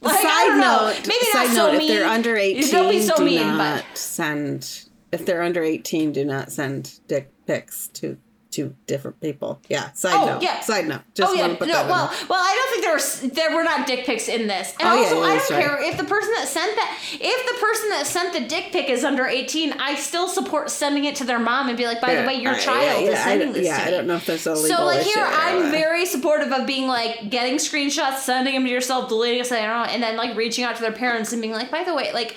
Like, Uh, side note, Maybe side not so note, mean. if they're under 18, don't be so do mean, not but send if they're under 18, do not send dick pics to to different people. Yeah, side Oh, note. yeah. Side note. Just oh yeah, want to put no. that Well, well, I don't think there were there were not dick pics in this, and Oh, yeah, also yeah, I don't right. care if the person that sent that if the person that sent the dick pic is under eighteen. I still support sending it to their mom and be like, by the way, your I- child yeah, is yeah, I sending don't- this yeah, I don't know if that's a legal So like here, I'm very supportive of being like getting screenshots, sending them to yourself, deleting it, saying, and then like reaching out to their parents and being like, by the way, like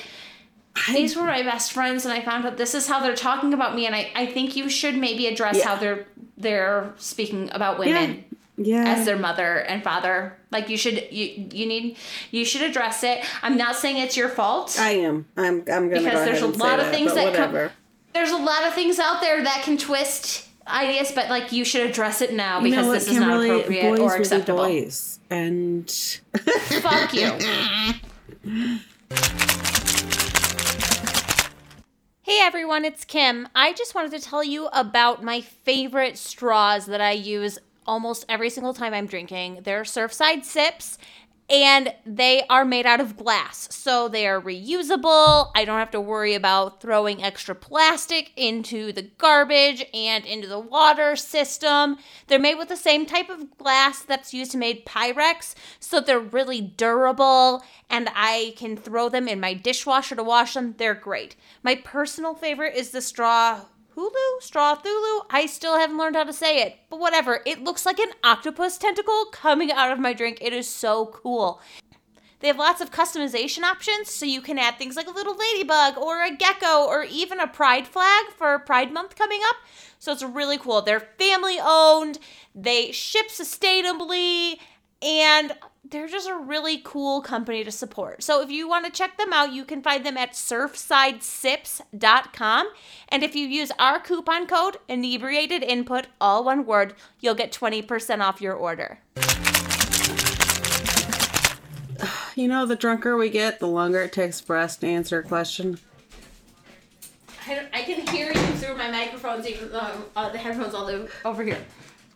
these were my best friends and I found out this is how they're talking about me and I, I think you should maybe address Yeah. how they're they're speaking about women yeah. as their mother and father. Like you should you you need you should address it. I'm not saying it's your fault. I am. I'm. I'm gonna Because go there's a lot of that, things that come- There's a lot of things out there that can twist ideas, but like you should address it now because this is not appropriate boys or acceptable. Boys. And Fuck you. everyone, it's Kim. I just wanted to tell you about my favorite straws that I use almost every single time I'm drinking. They're Surfside Sips and they are made out of glass. So they are reusable. I don't have to worry about throwing extra plastic into the garbage and into the water system. They're made with the same type of glass that's used to make Pyrex, so they're really durable and I can throw them in my dishwasher to wash them. They're great. My personal favorite is the straw Hulu? Thulu? I still haven't learned how to say it, but whatever. It looks like an octopus tentacle coming out of my drink. It is so cool. They have lots of customization options, so you can add things like a little ladybug or a gecko or even a pride flag for Pride Month coming up. So it's really cool. They're family owned, they ship sustainably, and they're just a really cool company to support. So if you want to check them out, you can find them at surfsidesips.com. And if you use our coupon code, inebriated input, all one word, you'll get 20% off your order. you know, the drunker we get, the longer it takes for us to answer a question. I, don't- I can hear you through my microphones, even though uh, the headphones all over here.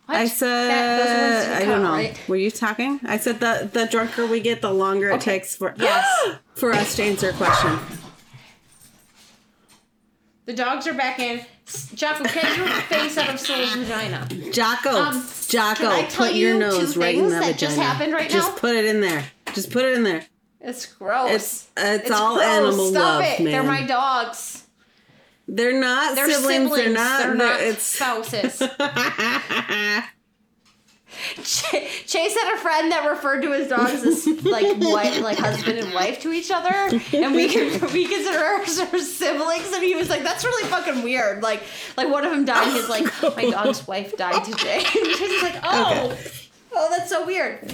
What? I That- said, didn't I don't know. right? Were you talking? I said the the drunker we get, the longer it takes for Yes. for us to answer a question. The dogs are back in. Jocko, get your face out of Soul's vagina. Jocko, Um, Jocko, put your you nose right in that, that vagina. just happened right Just now? put it in there. Just put it in there. It's gross. It's it's, all gross. animal Stop love, it. man. They're my dogs. They're not They're siblings. siblings. They're not. They're not it's spouses. Ch- Chase had a friend that referred to his dogs as like wife, like husband and wife to each other, and we we consider ourselves siblings. And he was like, "That's really fucking weird." Like, like one of them died. He's like, "My dog's wife died today." And Chase is like, "Oh, Okay. oh, that's so weird."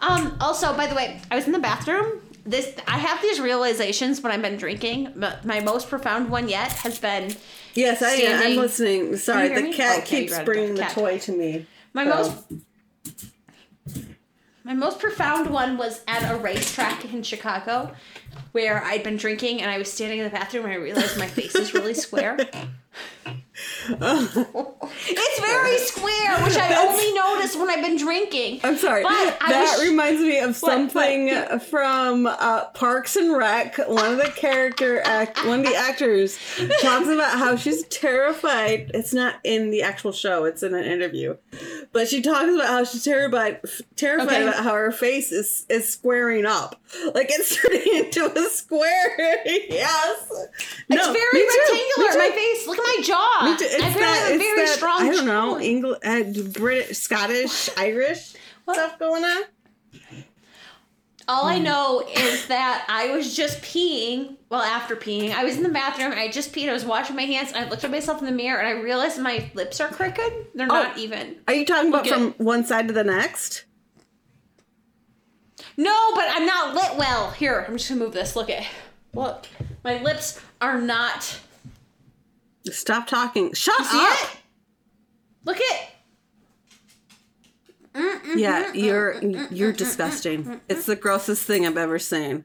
Um. Also, by the way, I was in the bathroom. This I have these realizations when I've been drinking. But my most profound one yet has been yes, I am. I'm listening. Sorry, the me? cat Okay, keeps bringing the Cat. toy to me. My So- most oh. my most profound one was at a racetrack in Chicago where I'd been drinking and I was standing in the bathroom and I realized my face is really square. it's very square, which I only noticed when I've been drinking. I'm sorry. But that was- reminds me of What? something from uh, Parks and Rec. One of the character act, one of the actors talks about how she's terrified. It's not in the actual show; it's in an interview. But she talks about how she's terrified, terrified Okay. about how her face is is squaring up, like it's turning into a square. yes, It's no, very rectangular. My face. Look at my jaw. Me too. It's I that, it's very that, strong I don't know. English, uh, British, Scottish, Irish stuff going on. All Hmm. I know is that I was just peeing. Well, after peeing, I was in the bathroom. I just peed. I was washing my hands. And I looked at myself in the mirror, and I realized my lips are crooked. They're not even. Are you talking about from one side to the next? No, but I'm not lit well. Here, I'm just gonna move this. Look at, look, my lips are not. Stop talking. Shut See up. it? Look at. Yeah, you're you're disgusting. It's the grossest thing I've ever seen.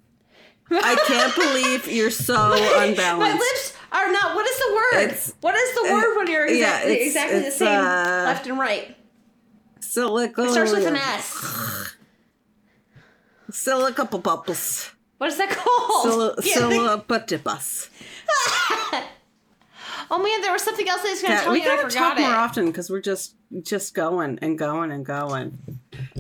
I can't believe you're so unbalanced. My lips are not. What is the word? It's- what is the word when you're yeah, exactly, it's- the same uh, left and right? Silica. It starts with an S. Silica bubbles. What is that called? Sil- Yeah, Siliputibus. oh man, there was something else I was gonna Yeah, tell we you. and I gotta talk more often because we're just just going and going and going.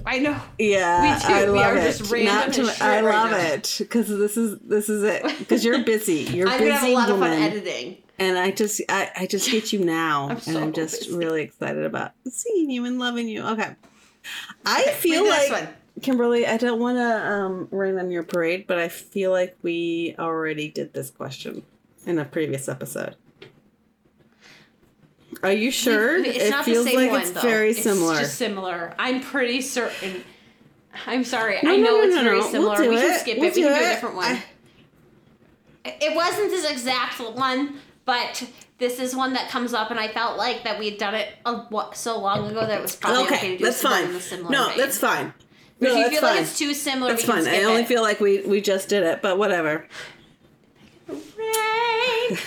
I know. Yeah, We. I We love are it. just random Not to, I love it because this is this is it. Because you're busy. You're I'm busy gonna have a lot woman, of fun editing. and I just I, I just get you now, and so I'm just busy. really excited about seeing you and loving you. Okay, I feel the like. Kimberly. I don't want to um, rain on your parade, but I feel like we already did this question in a previous episode. Are you sure? It's it not feels the same like one, it's though. very It's similar. just similar. I'm pretty certain. I'm sorry. No, I know no, it's no, very no. We'll similar. do we can it. skip We'll it. We can do do a different one. I- It wasn't this exact one, but this is one that comes up, and I felt like that we had done it a, what, so long ago that it was probably okay, okay, to do that's something fine. in the similar No, vein. that's fine. But no, if you feel fine. like it's too similar, can fine. I only it. feel like we we just did it, but whatever. Rain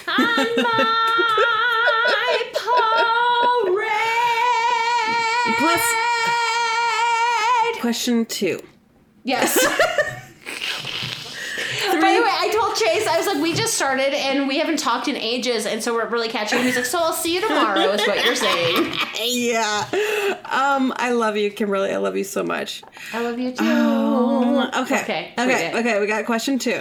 on my parade. Plus- Question two. Yes. By the way, I told Chase, I was like, we just started and we haven't talked in ages, and so we're really catching. up. He's like, so I'll see you tomorrow, is what you're saying. Yeah. Um, I love you, Kimberly. I love you so much. I love you too. Um, okay. Okay. Okay. Okay. We got question two.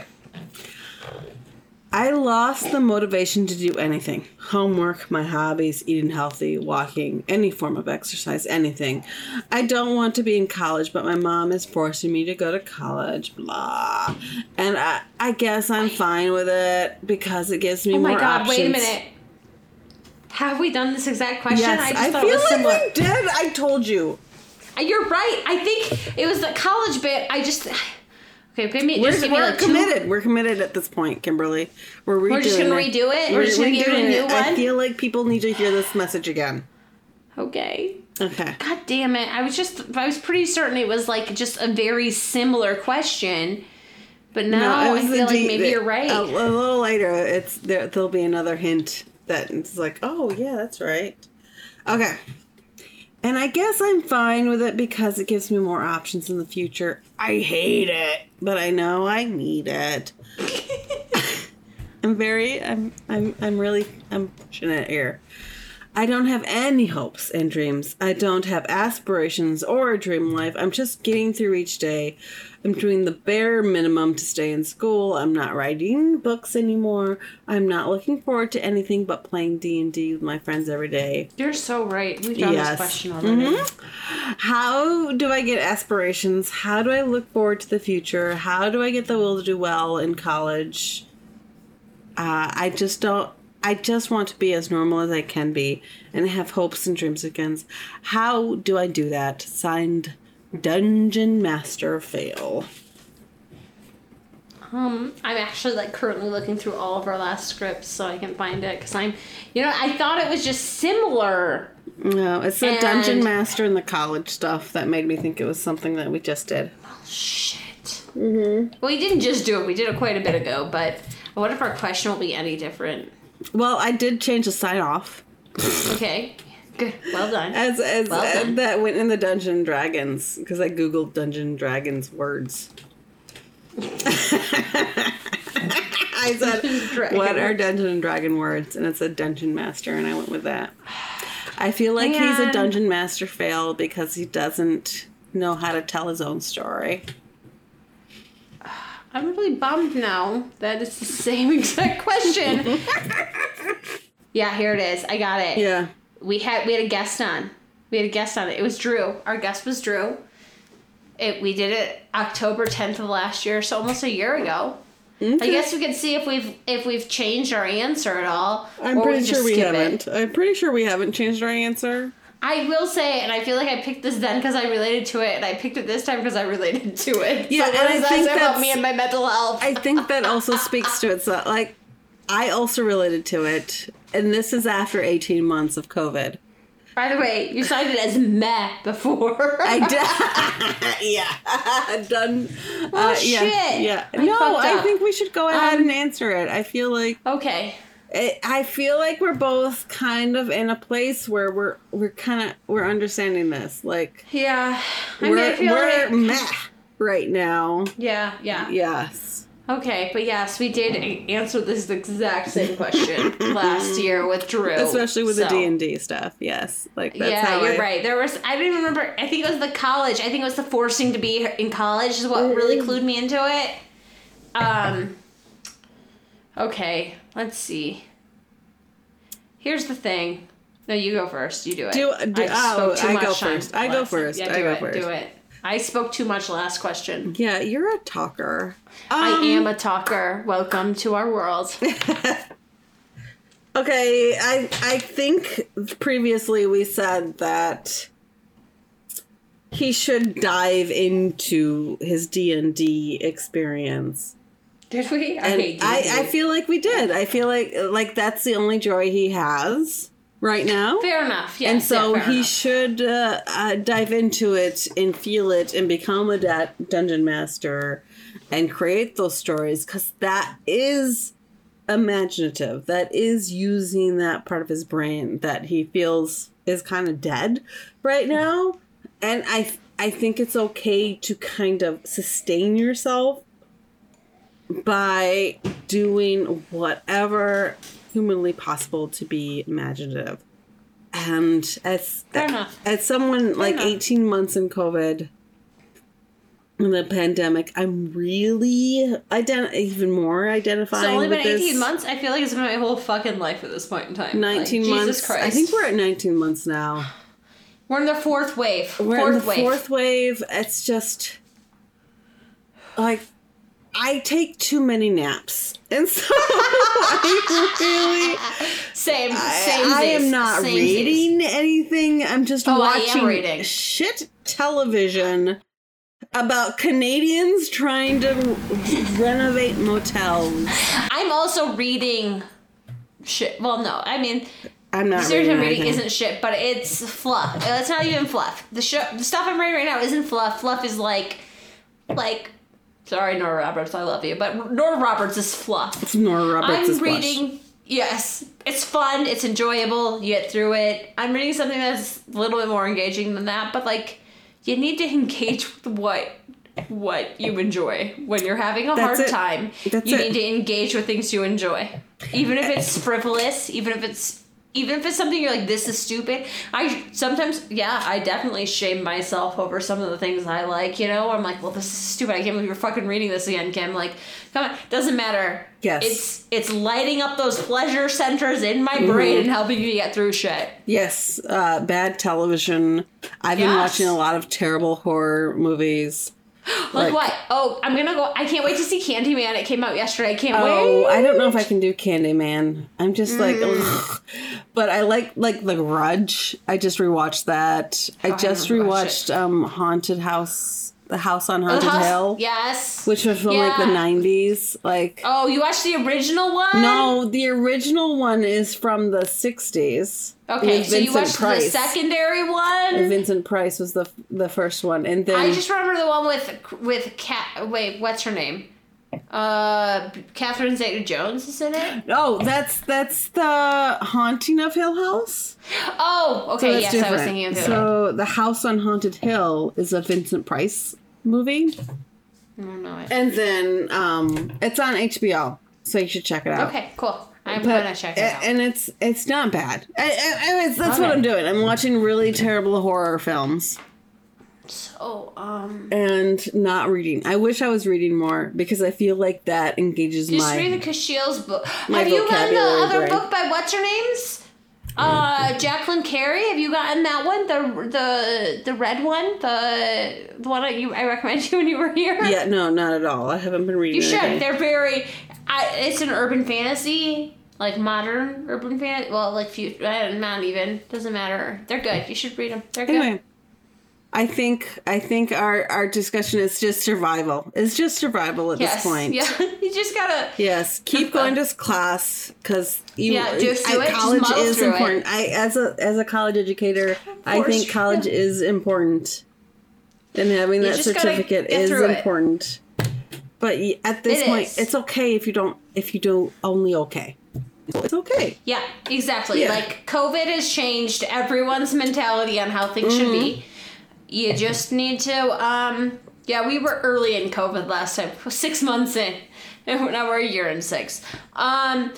I lost the motivation to do anything homework, my hobbies, eating healthy, walking, any form of exercise, anything. I don't want to be in college, but my mom is forcing me to go to college, blah. And I, I guess I'm fine with it because it gives me Oh my more god, options. wait a minute. Have we done this exact question? Yes, I I, just thought feel it was like similar. we did. I told you. Uh, You're right. I think it was the college bit. I just. Okay, me, We're, just give we're like two- committed. We're committed at this point, Kimberly. We're redoing We're just gonna it. redo it? We're just gonna give it a new I one? feel like people need to hear this message again. Okay. Okay. God damn it. I was just, I was pretty certain it was like just a very similar question. But now it I feel like de- maybe you're right. A, a little later, it's there. There'll be another hint that it's like, oh yeah, that's right. Okay. And I guess I'm fine with it because it gives me more options in the future. I hate it, but I know I need it. I'm very, I'm, I'm, I'm really, I'm pushing it here. I don't have any hopes and dreams. I don't have aspirations or a dream life. I'm just getting through each day. I'm doing the bare minimum to stay in school. I'm not writing books anymore. I'm not looking forward to anything but playing D&D with my friends every day. you're so right. We've done Yes. this question already. How do I get aspirations? How do I look forward to the future? How do I get the will to do well in college? Uh, I just don't. I just want to be as normal as I can be and have hopes and dreams again. How do I do that? Signed, Dungeon Master Fail. Um, I'm actually like currently looking through all of our last scripts so I can find it because I'm, you know, I thought it was just similar. No, it's the And- Dungeon Master and the college stuff that made me think it was something that we just did. Shit. Mm-hmm. Well, we didn't just do it. We did it quite a bit ago, but what if our question will be any different? Well, I did change the sign off. Okay. Good. Well done. As as Well uh, done. that went in the Dungeon Dragons because I googled Dungeon Dragons words. I said, "What are. Dungeon and Dragon words?" And it said Dungeon Master, and I went with that. I feel like he's a Dungeon Master fail because he doesn't know how to tell his own story. I'm really bummed now that it's the same exact question. yeah, here it is. I got it. Yeah. We had we had a guest on. We had a guest on it. It was Drew. Our guest was Drew. it we did it October 10th of last year, so almost a year ago. I guess we can see if we've if we've changed our answer at all. I'm pretty just sure we haven't. I'm pretty sure we haven't changed our answer. I will say, and I feel like I picked this then because I related to it, and I picked it this time because I related to it. Yeah, so and I that think say about me and my mental health? I think that also speaks to it. So, Like, I also related to it, and this is after 18 months of COVID. By the way, you cited it as meh before. I did. yeah, done. Oh, uh, yeah, shit. Yeah. I no, I up. think we should go ahead Um, and answer it. I feel like okay. It, I feel like we're both kind of in a place where we're we're kind of we're understanding this. Like Yeah. I we're we're like- meh right now. Yeah, yeah. Yes. Okay, but yes, we did answer this exact same question last year with Drew. Especially with the D and D stuff. Yes. Like that's yeah, how you're I, right. There was I don't even remember. I think it was the college. I think it was the forcing to be in college is what really Mm-hmm. clued me into it. Um. Okay, let's see. Here's the thing. No, you go first. You do it. Do- do- oh, I go first. I go first. Yeah, I do go it. first. Do it. I spoke too much last question. Yeah, you're a talker. I Um, am a talker. Welcome to our world. Okay, I I think previously we said that he should dive into his D and D experience, Did we? I and hate I, I feel like we did. I feel like like that's the only joy he has right now, Fair enough. Yes. and so yeah, he enough. should uh, uh, dive into it and feel it and become a da- dungeon master and create those stories because that is imaginative. That is using that part of his brain that he feels is kind of dead right now. And I I think it's okay to kind of sustain yourself by doing whatever humanly possible to be imaginative. And as Fair enough. as someone like enough. 18 months in COVID in the pandemic, I'm really ident- even more identifying It's only been 18 this. months. I feel like it's been my whole fucking life at this point in time. 19 Like, months. Jesus Christ. I think we're at 19 months now. We're in the fourth wave. We're fourth in the wave. fourth wave. It's just like I take too many naps, and so I really Same. I, Same. I am not same reading anything. I'm just Oh, watching reading. shit television about Canadians trying to renovate motels. I'm also reading shit. Well, no. I mean, I'm not the series reading, I'm reading anything. isn't shit, but it's fluff. It's not even fluff. The show, the stuff I'm reading right now isn't fluff. Fluff is like, like. Sorry, Nora Roberts, I love you, but Nora Roberts is fluff. It's Nora Roberts' I'm reading. Yes, it's fun. It's enjoyable. You get through it. I'm reading something that's a little bit more engaging than that, but like, you need to engage with what what you enjoy when you're having a That's hard it. time. That's you it. need to engage with things you enjoy, even if it's frivolous. Even if it's even if it's something you're like, this is stupid. I sometimes, yeah, I definitely shame myself over some of the things I like. You know, I'm like, well, this is stupid. I can't believe you're fucking reading this again, Kim. Like, come on, doesn't matter. Yes. It's it's lighting up those pleasure centers in my brain Mm-hmm. and helping me get through shit. Yes, uh, bad television. I've been watching a lot of terrible horror movies. Like, Like- what? Oh, I'm gonna go. I can't wait to see Candyman. It came out yesterday. I can't wait. Oh, wait. I don't know if I can do Candyman. I'm just like, Mm. ugh. but I like like The Grudge. I just rewatched that. I Oh, I just haven't rewatched um Haunted House, The House on Haunted Husk- Hill, Yes. which was from like the '90s. Like, Oh, you watched the original one? no, the original one is from the '60s. Okay, so you watched Price. the secondary one. Vincent Price was the the first one, and then I just remember the one with with Cat. Wait, what's her name? Uh, Catherine Zeta-Jones is in it. oh, that's that's the Haunting of Hill House. Oh, okay. that's yes, I was thinking of the. So the House on Haunted Hill is a Vincent Price movie, I don't know it. and then um, it's on HBO, so you should check it out. Okay, cool. I'm But- gonna check it out. And it's it's not bad. I, I, I- it's- that's what Okay. I'm doing. I'm watching really terrible horror films so, um, and not reading. I wish I was reading more because I feel like that engages just my. read the Kushiel's book. Have you read the other brain. book by what's her name's? Uh, Jacqueline Carey, have you gotten that one? The the the red one, the the one that you I recommended you when you were here. Yeah, no, not at all. I haven't been reading. You should. again. They're very. I, it's an urban fantasy, like modern urban fantasy. Well, like few, uh, not even doesn't matter. They're good. You should read them. They're good. Anyway, I think I think our our discussion is just survival. It's just survival at yes. this point. Yeah. you just gotta. Yes, keep uh, going to class because you. Yeah, uh, just do I- it, just College muddle is through it. important. I as a as a college educator, I think college yeah. is important, and having You that certificate is through it. important. But at this It point, is. it's okay if you don't if you do only okay. It's okay. Yeah, exactly. Yeah. Like COVID has changed everyone's mentality on how things should be. Mm-hmm. You just need to. um Yeah, we were early in COVID last time. Six months in, and now we're a year and six. Um,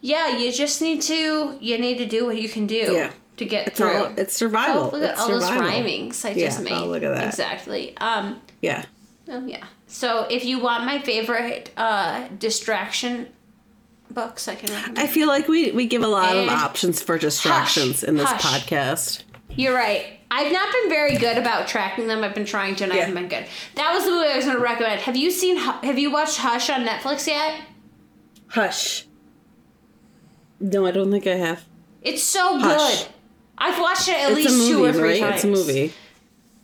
yeah, you just need to. You need to do what you can do Yeah. to get It's through. all it's survival. Oh, look at it's all those rhymings I Yeah, just made. oh, look at that. Exactly. Um. Yeah. Oh yeah. So if you want my favorite uh distraction books, I can recommend. I feel like we we give a lot of Eh. options for distractions in this hush. podcast. You're right. I've not been very good about tracking them. I've been trying to, and I haven't been good. That was the movie I was going to recommend. Have you seen? Have you watched Hush on Netflix yet? Hush. No, I don't think I have. It's so Hush. good. I've watched it at It's least movie, two or three right? times. It's a movie.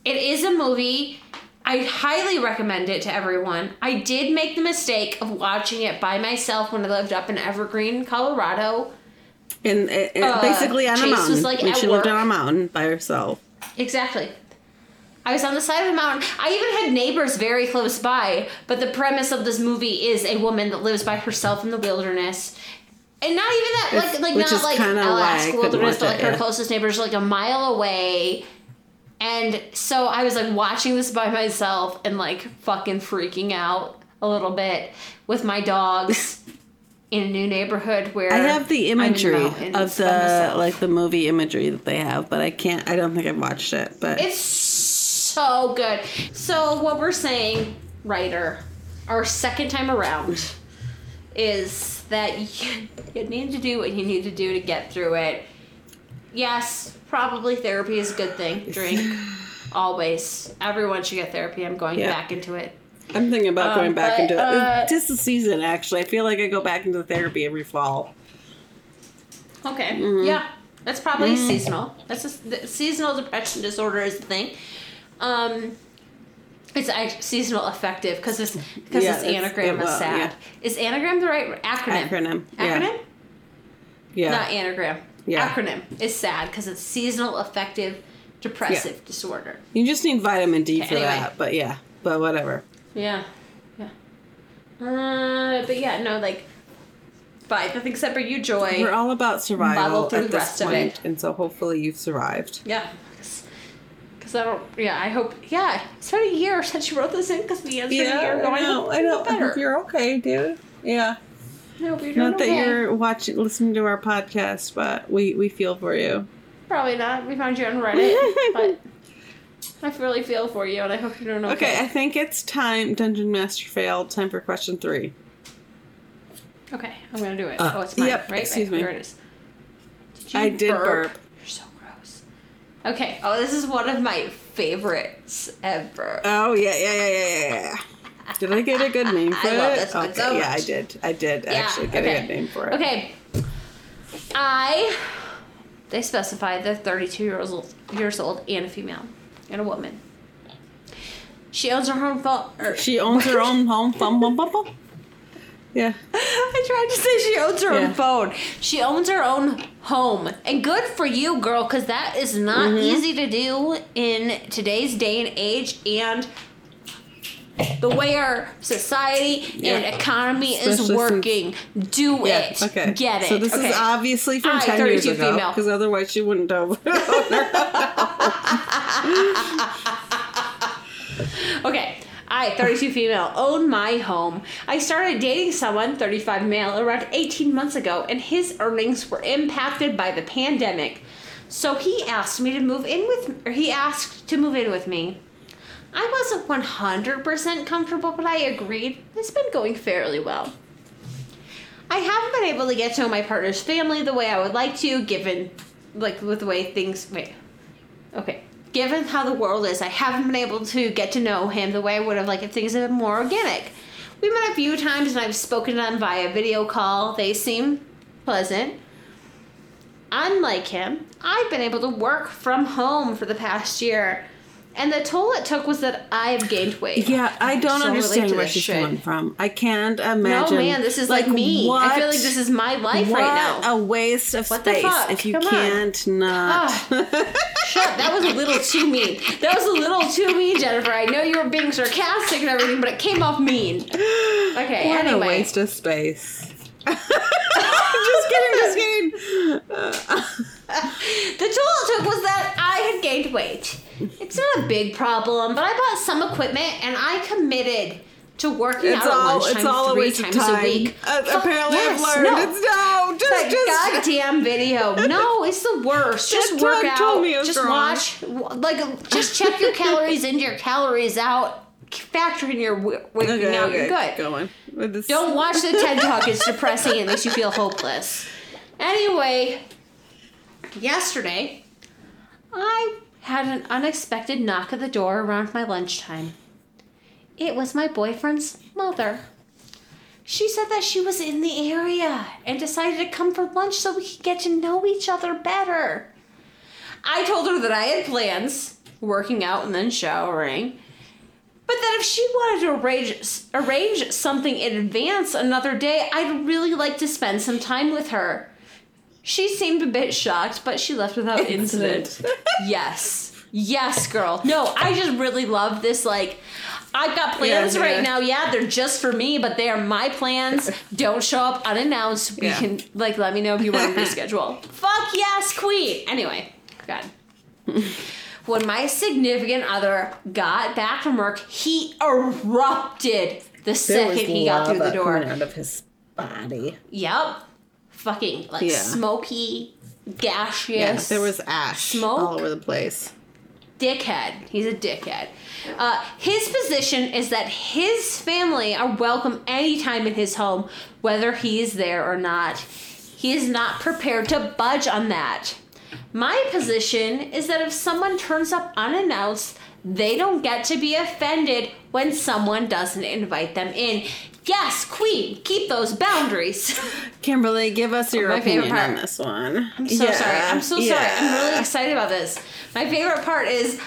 It is a movie. I highly recommend it to everyone. I did make the mistake of watching it by myself when I lived up in Evergreen, Colorado. And, and Uh, basically on a Chase was, mountain. like, when she lived on a mountain by herself. Exactly. I was on the side of a mountain. I even had neighbors very close by, but the premise of this movie is a woman that lives by herself in the wilderness. And not even that, It's- like, like not like Alaska wilderness, but like it, her yeah. closest neighbors like a mile away. And so I was like watching this by myself and like fucking freaking out a little bit with my dogs in a new neighborhood where I have the imagery of the like the movie imagery that they have, but I can't. I don't think I've watched it. But It's so good. So what we're saying, writer, our second time around, is that you, you need to do what you need to do to get through it. Yes, probably therapy is a good thing. Drink. Always. Everyone should get therapy. I'm going Yeah. back into it. I'm thinking about Um, going back but, into uh. Just the season, actually. I feel like I go back into therapy every fall. Okay. Mm-hmm. Yeah. That's probably seasonal. That's a, the seasonal depression disorder is the thing. Um, it's seasonal affective because it's because Yeah, it's it's- anagram is sad. yeah. Is anagram the right acronym? Acronym. Yeah. Acronym? Yeah. Not anagram. Yeah. Acronym is sad because it's seasonal affective depressive disorder. You just need vitamin D Okay, for anyway. that. But yeah. But whatever. Yeah. Yeah. Uh, but yeah, no, like five nothing except for you, Joy. We're all about survival at the this it. and so hopefully you've survived. Yeah. Because I don't, yeah, I hope, yeah, it's been a year since you wrote this in because the answer a year ago. I hope you feel I hope you're okay, dude. Yeah. I you're Not that okay. you're watching, listening to our podcast, but we we feel for you. Probably not. We found you on Reddit, but I really feel for you and I hope you're doing okay. Okay, I think it's time. Dungeon Master failed. Time for question three. Okay, I'm gonna do it. Uh, oh, it's mine, yep, right? excuse right, me. Here it is. Did you I did burp. You're so gross. Okay. Oh, this is one of my favorites ever. Oh yeah, yeah, yeah, yeah, yeah. Did I get a good name for I love it? this one okay, so yeah, I did. I did Yeah, actually get okay. a good name for it. Okay. I. They specified they're 32 years old, years old and a female and a woman. She owns her own phone. Or, She owns her own home. Bum, bum, bum, bum. Yeah. I tried to say she owns her Yeah. own phone. She owns her own home. And good for you, girl, because that is not Mm-hmm. easy to do in today's day and age and the way our society and Yeah. economy Especially is since- working. Do Yeah. it. Okay. Get it. So this okay. is obviously from I, ten years 32 ago, female. because otherwise she wouldn't have. Okay. I, 32 female, own my home. I started dating someone, 35 male, around 18 months ago, and his earnings were impacted by the pandemic. So he asked me to move in with, or he asked to move in with me. I wasn't 100% comfortable, but I agreed. It's been going fairly well. I haven't been able to get to know my partner's family the way I would like to, given like with the way things. Wait, okay. Given how the world is, I haven't been able to get to know him the way I would have liked if things had been more organic. We met a few times and I've spoken to them via video call. They seem pleasant. Unlike him, I've been able to work from home for the past year. And the toll it took was that I've gained weight. Yeah, I don't so understand where she's shit. coming from. I can't imagine. No, man, this is like, me. I feel like this is my life what right now. a waste of What the space fuck? if you Come on. can't not. Ah, shut. That was a little too mean. That was a little too mean, Jennifer. I know you were being sarcastic and everything, but it came off mean. Okay. what a waste of space. Just kidding, just kidding. the toll it took was that I had gained weight. It's not a big problem, but I bought some equipment and I committed to working It's out all at lunchtime it's all a three waste of times time. a week. Uh, apparently, yes, I've learned no. it's no. Just, That just goddamn video. No, it's the worst. Just work out. told me just wrong. watch. Like, just check your calories in, your calories out. Factor in your w- working okay, out. okay, You're good. Go on. With this- Don't watch the TED Talk. It's depressing. It makes you feel hopeless. Anyway, yesterday, I had an unexpected knock at the door around my lunchtime. It was my boyfriend's mother. She said that she was in the area and decided to come for lunch so we could get to know each other better. I told her that I had plans, working out and then showering. But then if she wanted to arrange arrange something in advance another day, I'd really like to spend some time with her. She seemed a bit shocked, but she left without incident. yes. Yes, girl. No, I just really love this like I've got plans Yeah, yeah. right now. Yeah, they're just for me, but they are my plans. Don't show up unannounced. We Yeah. can like let me know if you want to reschedule. Fuck yes, queen. Anyway, God. When my significant other got back from work, he erupted the second he got through the door. coming out of his body. Yep. Fucking like Yeah. smoky, gaseous. Yes, there was ash Smoke? all over the place. dickhead. He's a dickhead. Uh, his position is that his family are welcome anytime in his home, whether he is there or not. He is not prepared to budge on that. My position is that if someone turns up unannounced, they don't get to be offended when someone doesn't invite them in. Yes, Queen, keep those boundaries. Kimberly, give us your My favorite opinion on this one. I'm so sorry. I'm so sorry. I'm really excited about this. My favorite part is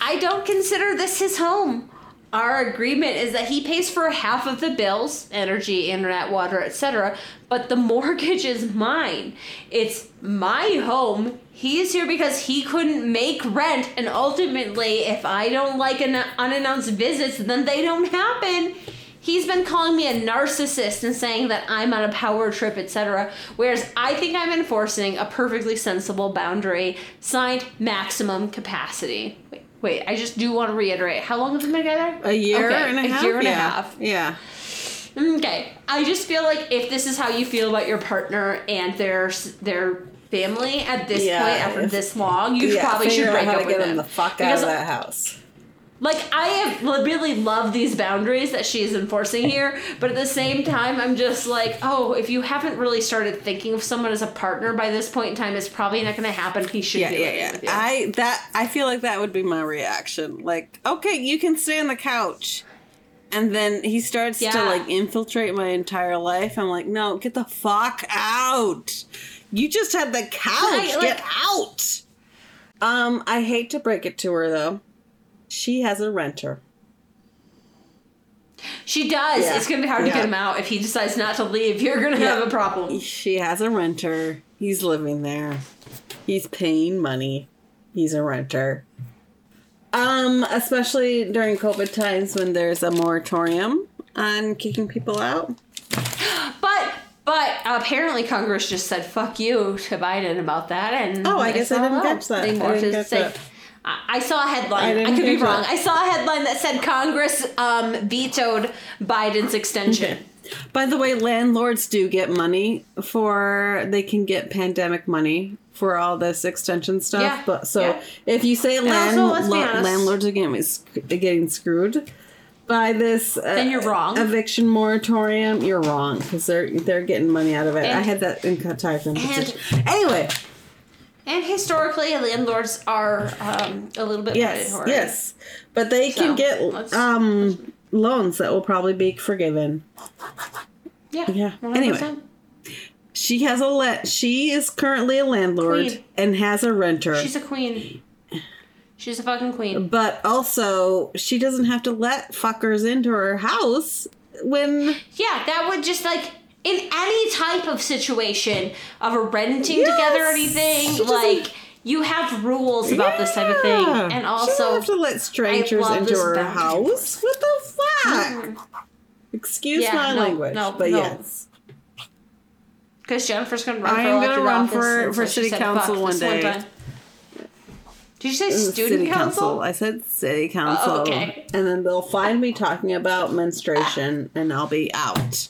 I don't consider this his home. Our agreement is that he pays for half of the bills, energy, internet, water, etc., but the mortgage is mine. It's my home. He's here because he couldn't make rent, and ultimately, if I don't like an unannounced visits, then they don't happen. He's been calling me a narcissist and saying that I'm on a power trip, etc. Whereas I think I'm enforcing a perfectly sensible boundary, signed maximum capacity. Wait, I just do want to reiterate. How long have we been together? A year Okay, and a half. A year and yeah. a half. Yeah. Okay, I just feel like if this is how you feel about your partner and their their family at this Yeah, point after if- this long, you yeah, probably should break up with get them. the fuck out Because of that house. Like I have really love these boundaries that she's enforcing here, but at the same time, I'm just like, oh, if you haven't really started thinking of someone as a partner by this point in time, it's probably not going to happen. He should Yeah, yeah, yeah. I that I feel like that would be my reaction. Like, okay, you can stay on the couch. And then he starts to like infiltrate my entire life. I'm like, no, get the fuck out. You just had the couch. Like- get out. Um, I hate to break it to her though. She has a renter. she does. Yeah. It's going to be hard to get him out if he decides not to leave. You're going to have a problem. She has a renter. He's living there. He's paying money. He's a renter. Um, especially during COVID times when there's a moratorium on kicking people out. But but apparently Congress just said fuck you to Biden about that, and Oh, I guess I didn't catch that. They I didn't catch that. I I saw a headline. I I, could be wrong. I saw a headline that said Congress um, vetoed Biden's extension. By the way, landlords do get money for they can get pandemic money for all this extension stuff. Yeah, But so yeah. if you say land, also, lo- landlords are getting getting screwed. by this uh, Then you're wrong. eviction moratorium, you're wrong because they're they're getting money out of it. I had that in entire conversation. Anyway, And historically, landlords are um, a little bit yes, predatory. yes, but they So, can get um loans that will probably be forgiven. Yeah. Yeah. 100%. Anyway. She has a let. She is currently a landlord Queen. and has a renter. She's a queen. She's a fucking queen. but also, she doesn't have to let fuckers into her house when Yeah, that would just like in any type of situation of a renting Yes. together or anything, She like you have rules about this type of thing. Yeah. And also have to let strangers into her house. What the fuck? Excuse Yeah, my no, language, no, but no. yes, because Jennifer's gonna run I am gonna run for- for city council "Fuck one day." time." Did you say Uh, student city council? I said city council, okay. and then they'll find me talking about menstruation, and I'll be out.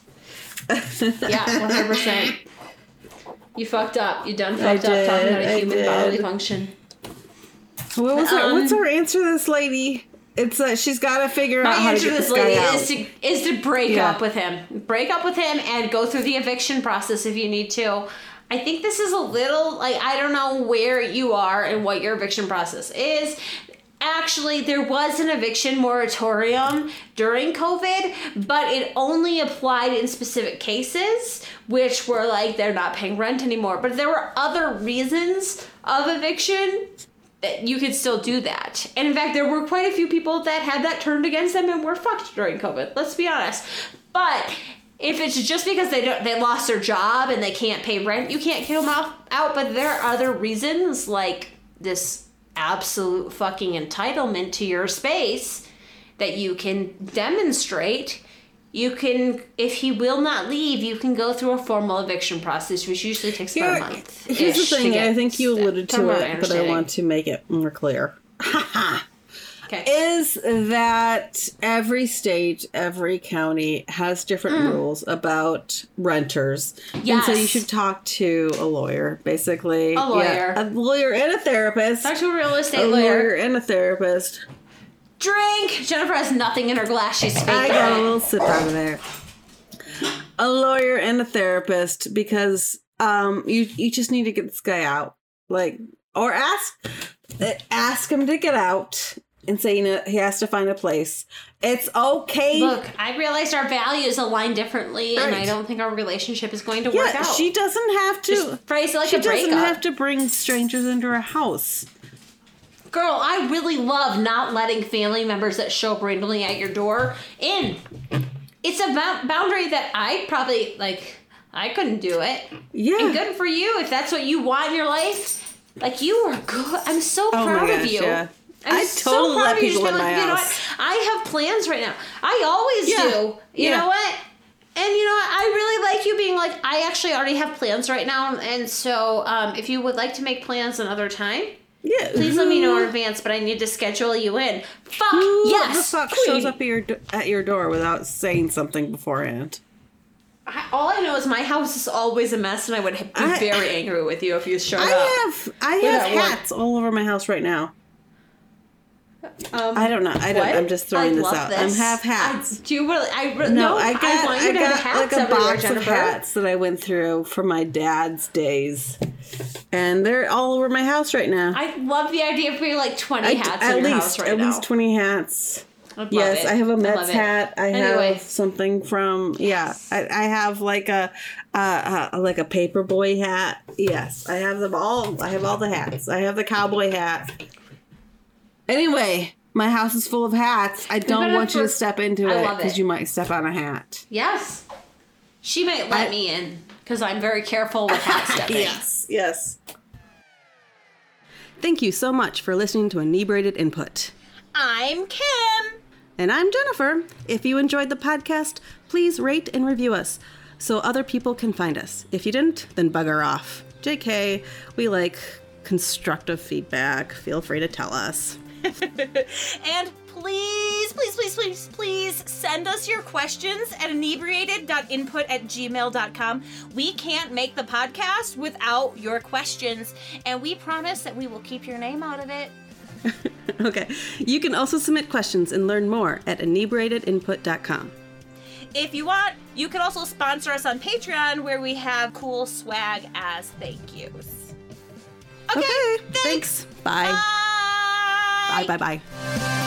Yeah, one hundred percent. You fucked up. You done I fucked up talking about a human bodily function. What was her, Um, what's her answer to this lady? It's that she's got to figure out how to answer get to this this guy lady out. is to is to break Yeah. up with him. Break up with him and go through the eviction process if you need to. I think this is a little like I don't know where you are and what your eviction process is. Actually, there was an eviction moratorium during COVID, but it only applied in specific cases, which were like they're not paying rent anymore. But there were other reasons of eviction that you could still do that. And in fact, there were quite a few people that had that turned against them and were fucked during COVID. Let's be honest. But if it's just because they don't, they lost their job and they can't pay rent, you can't kick them out. But there are other reasons, like this absolute fucking entitlement to your space, that you can demonstrate. You can, if he will not leave, you can go through a formal eviction process, which usually takes about a month. Here's the thing. I think you alluded to it, but I want to make it more clear. Okay. Is that every state, every county has different rules about renters, and so you Mm. Should talk to a lawyer, basically. A lawyer. yeah, a lawyer and a therapist. Talk to a real estate a lawyer. lawyer and a therapist. Drink. Jennifer has nothing in her glass. She's faking I got a little sip out of there. A lawyer and a therapist because um you you just need to get this guy out. Like or ask ask him to get out and saying know he has to find a place. It's okay. Look, I realized our values align differently, and I don't think our relationship is going to work out. she doesn't have to Just phrase it like she a doesn't have to bring strangers into her house. Girl, I really love not letting family members that show up randomly at your door in. It's a bou- boundary that I probably like. I couldn't do it. Yeah. And good for you if that's what you want in your life. Like you are good. I'm so Oh proud of you. yeah. I'm I so totally proud let people Just in my like, you know house. what? I have plans right now. I always Yeah. do. You Yeah. know what? And you know what? I really like you being like, I actually already have plans right now, and so um, if you would like to make plans another time, Yeah. please let me know in advance. But I need to schedule you in. Fuck Who yes. the fuck queen. shows up at your at your door without saying something beforehand? I, all I know is my house is always a mess, and I would be I- very angry with you if you showed up. I have I have one. hats all over my house right now. Um, I don't know. I don't. what? I'm just throwing I this out. This. I have hats. I, do you really? I re- no, no, I got want I, you to have got hats like a box of hats that I went through for my dad's days, and they're all over my house right now. I love the idea of putting like twenty I- hats at in your least house right at now. least twenty hats. Love Yes, it. I have a Mets it. hat. I Anyway. have something from yeah. I, I have like a uh, uh, like a paper boy hat. Yes, I have them all. I have all the hats. I have the cowboy hat. Anyway, my house is full of hats. I don't gonna want you to step into I it love because it. you might step on a hat. Yes, she might let I- me in because I'm very careful with hat stepping. Yes, yes. Thank you so much for listening to Inebriated Input. I'm Kim. And I'm Jennifer. If you enjoyed the podcast, please rate and review us so other people can find us. If you didn't, then bugger off. JK, we like constructive feedback. Feel free to tell us. and please, please, please, please, please send us your questions at inebriated.input at gmail.com. We can't make the podcast without your questions, and we promise that we will keep your name out of it. okay. You can also submit questions and learn more at inebriatedinput.com. If you want, you can also sponsor us on Patreon where we have cool swag as thank yous. Okay. okay thanks. thanks. Bye. Bye. Bye. Bye. Bye. Bye.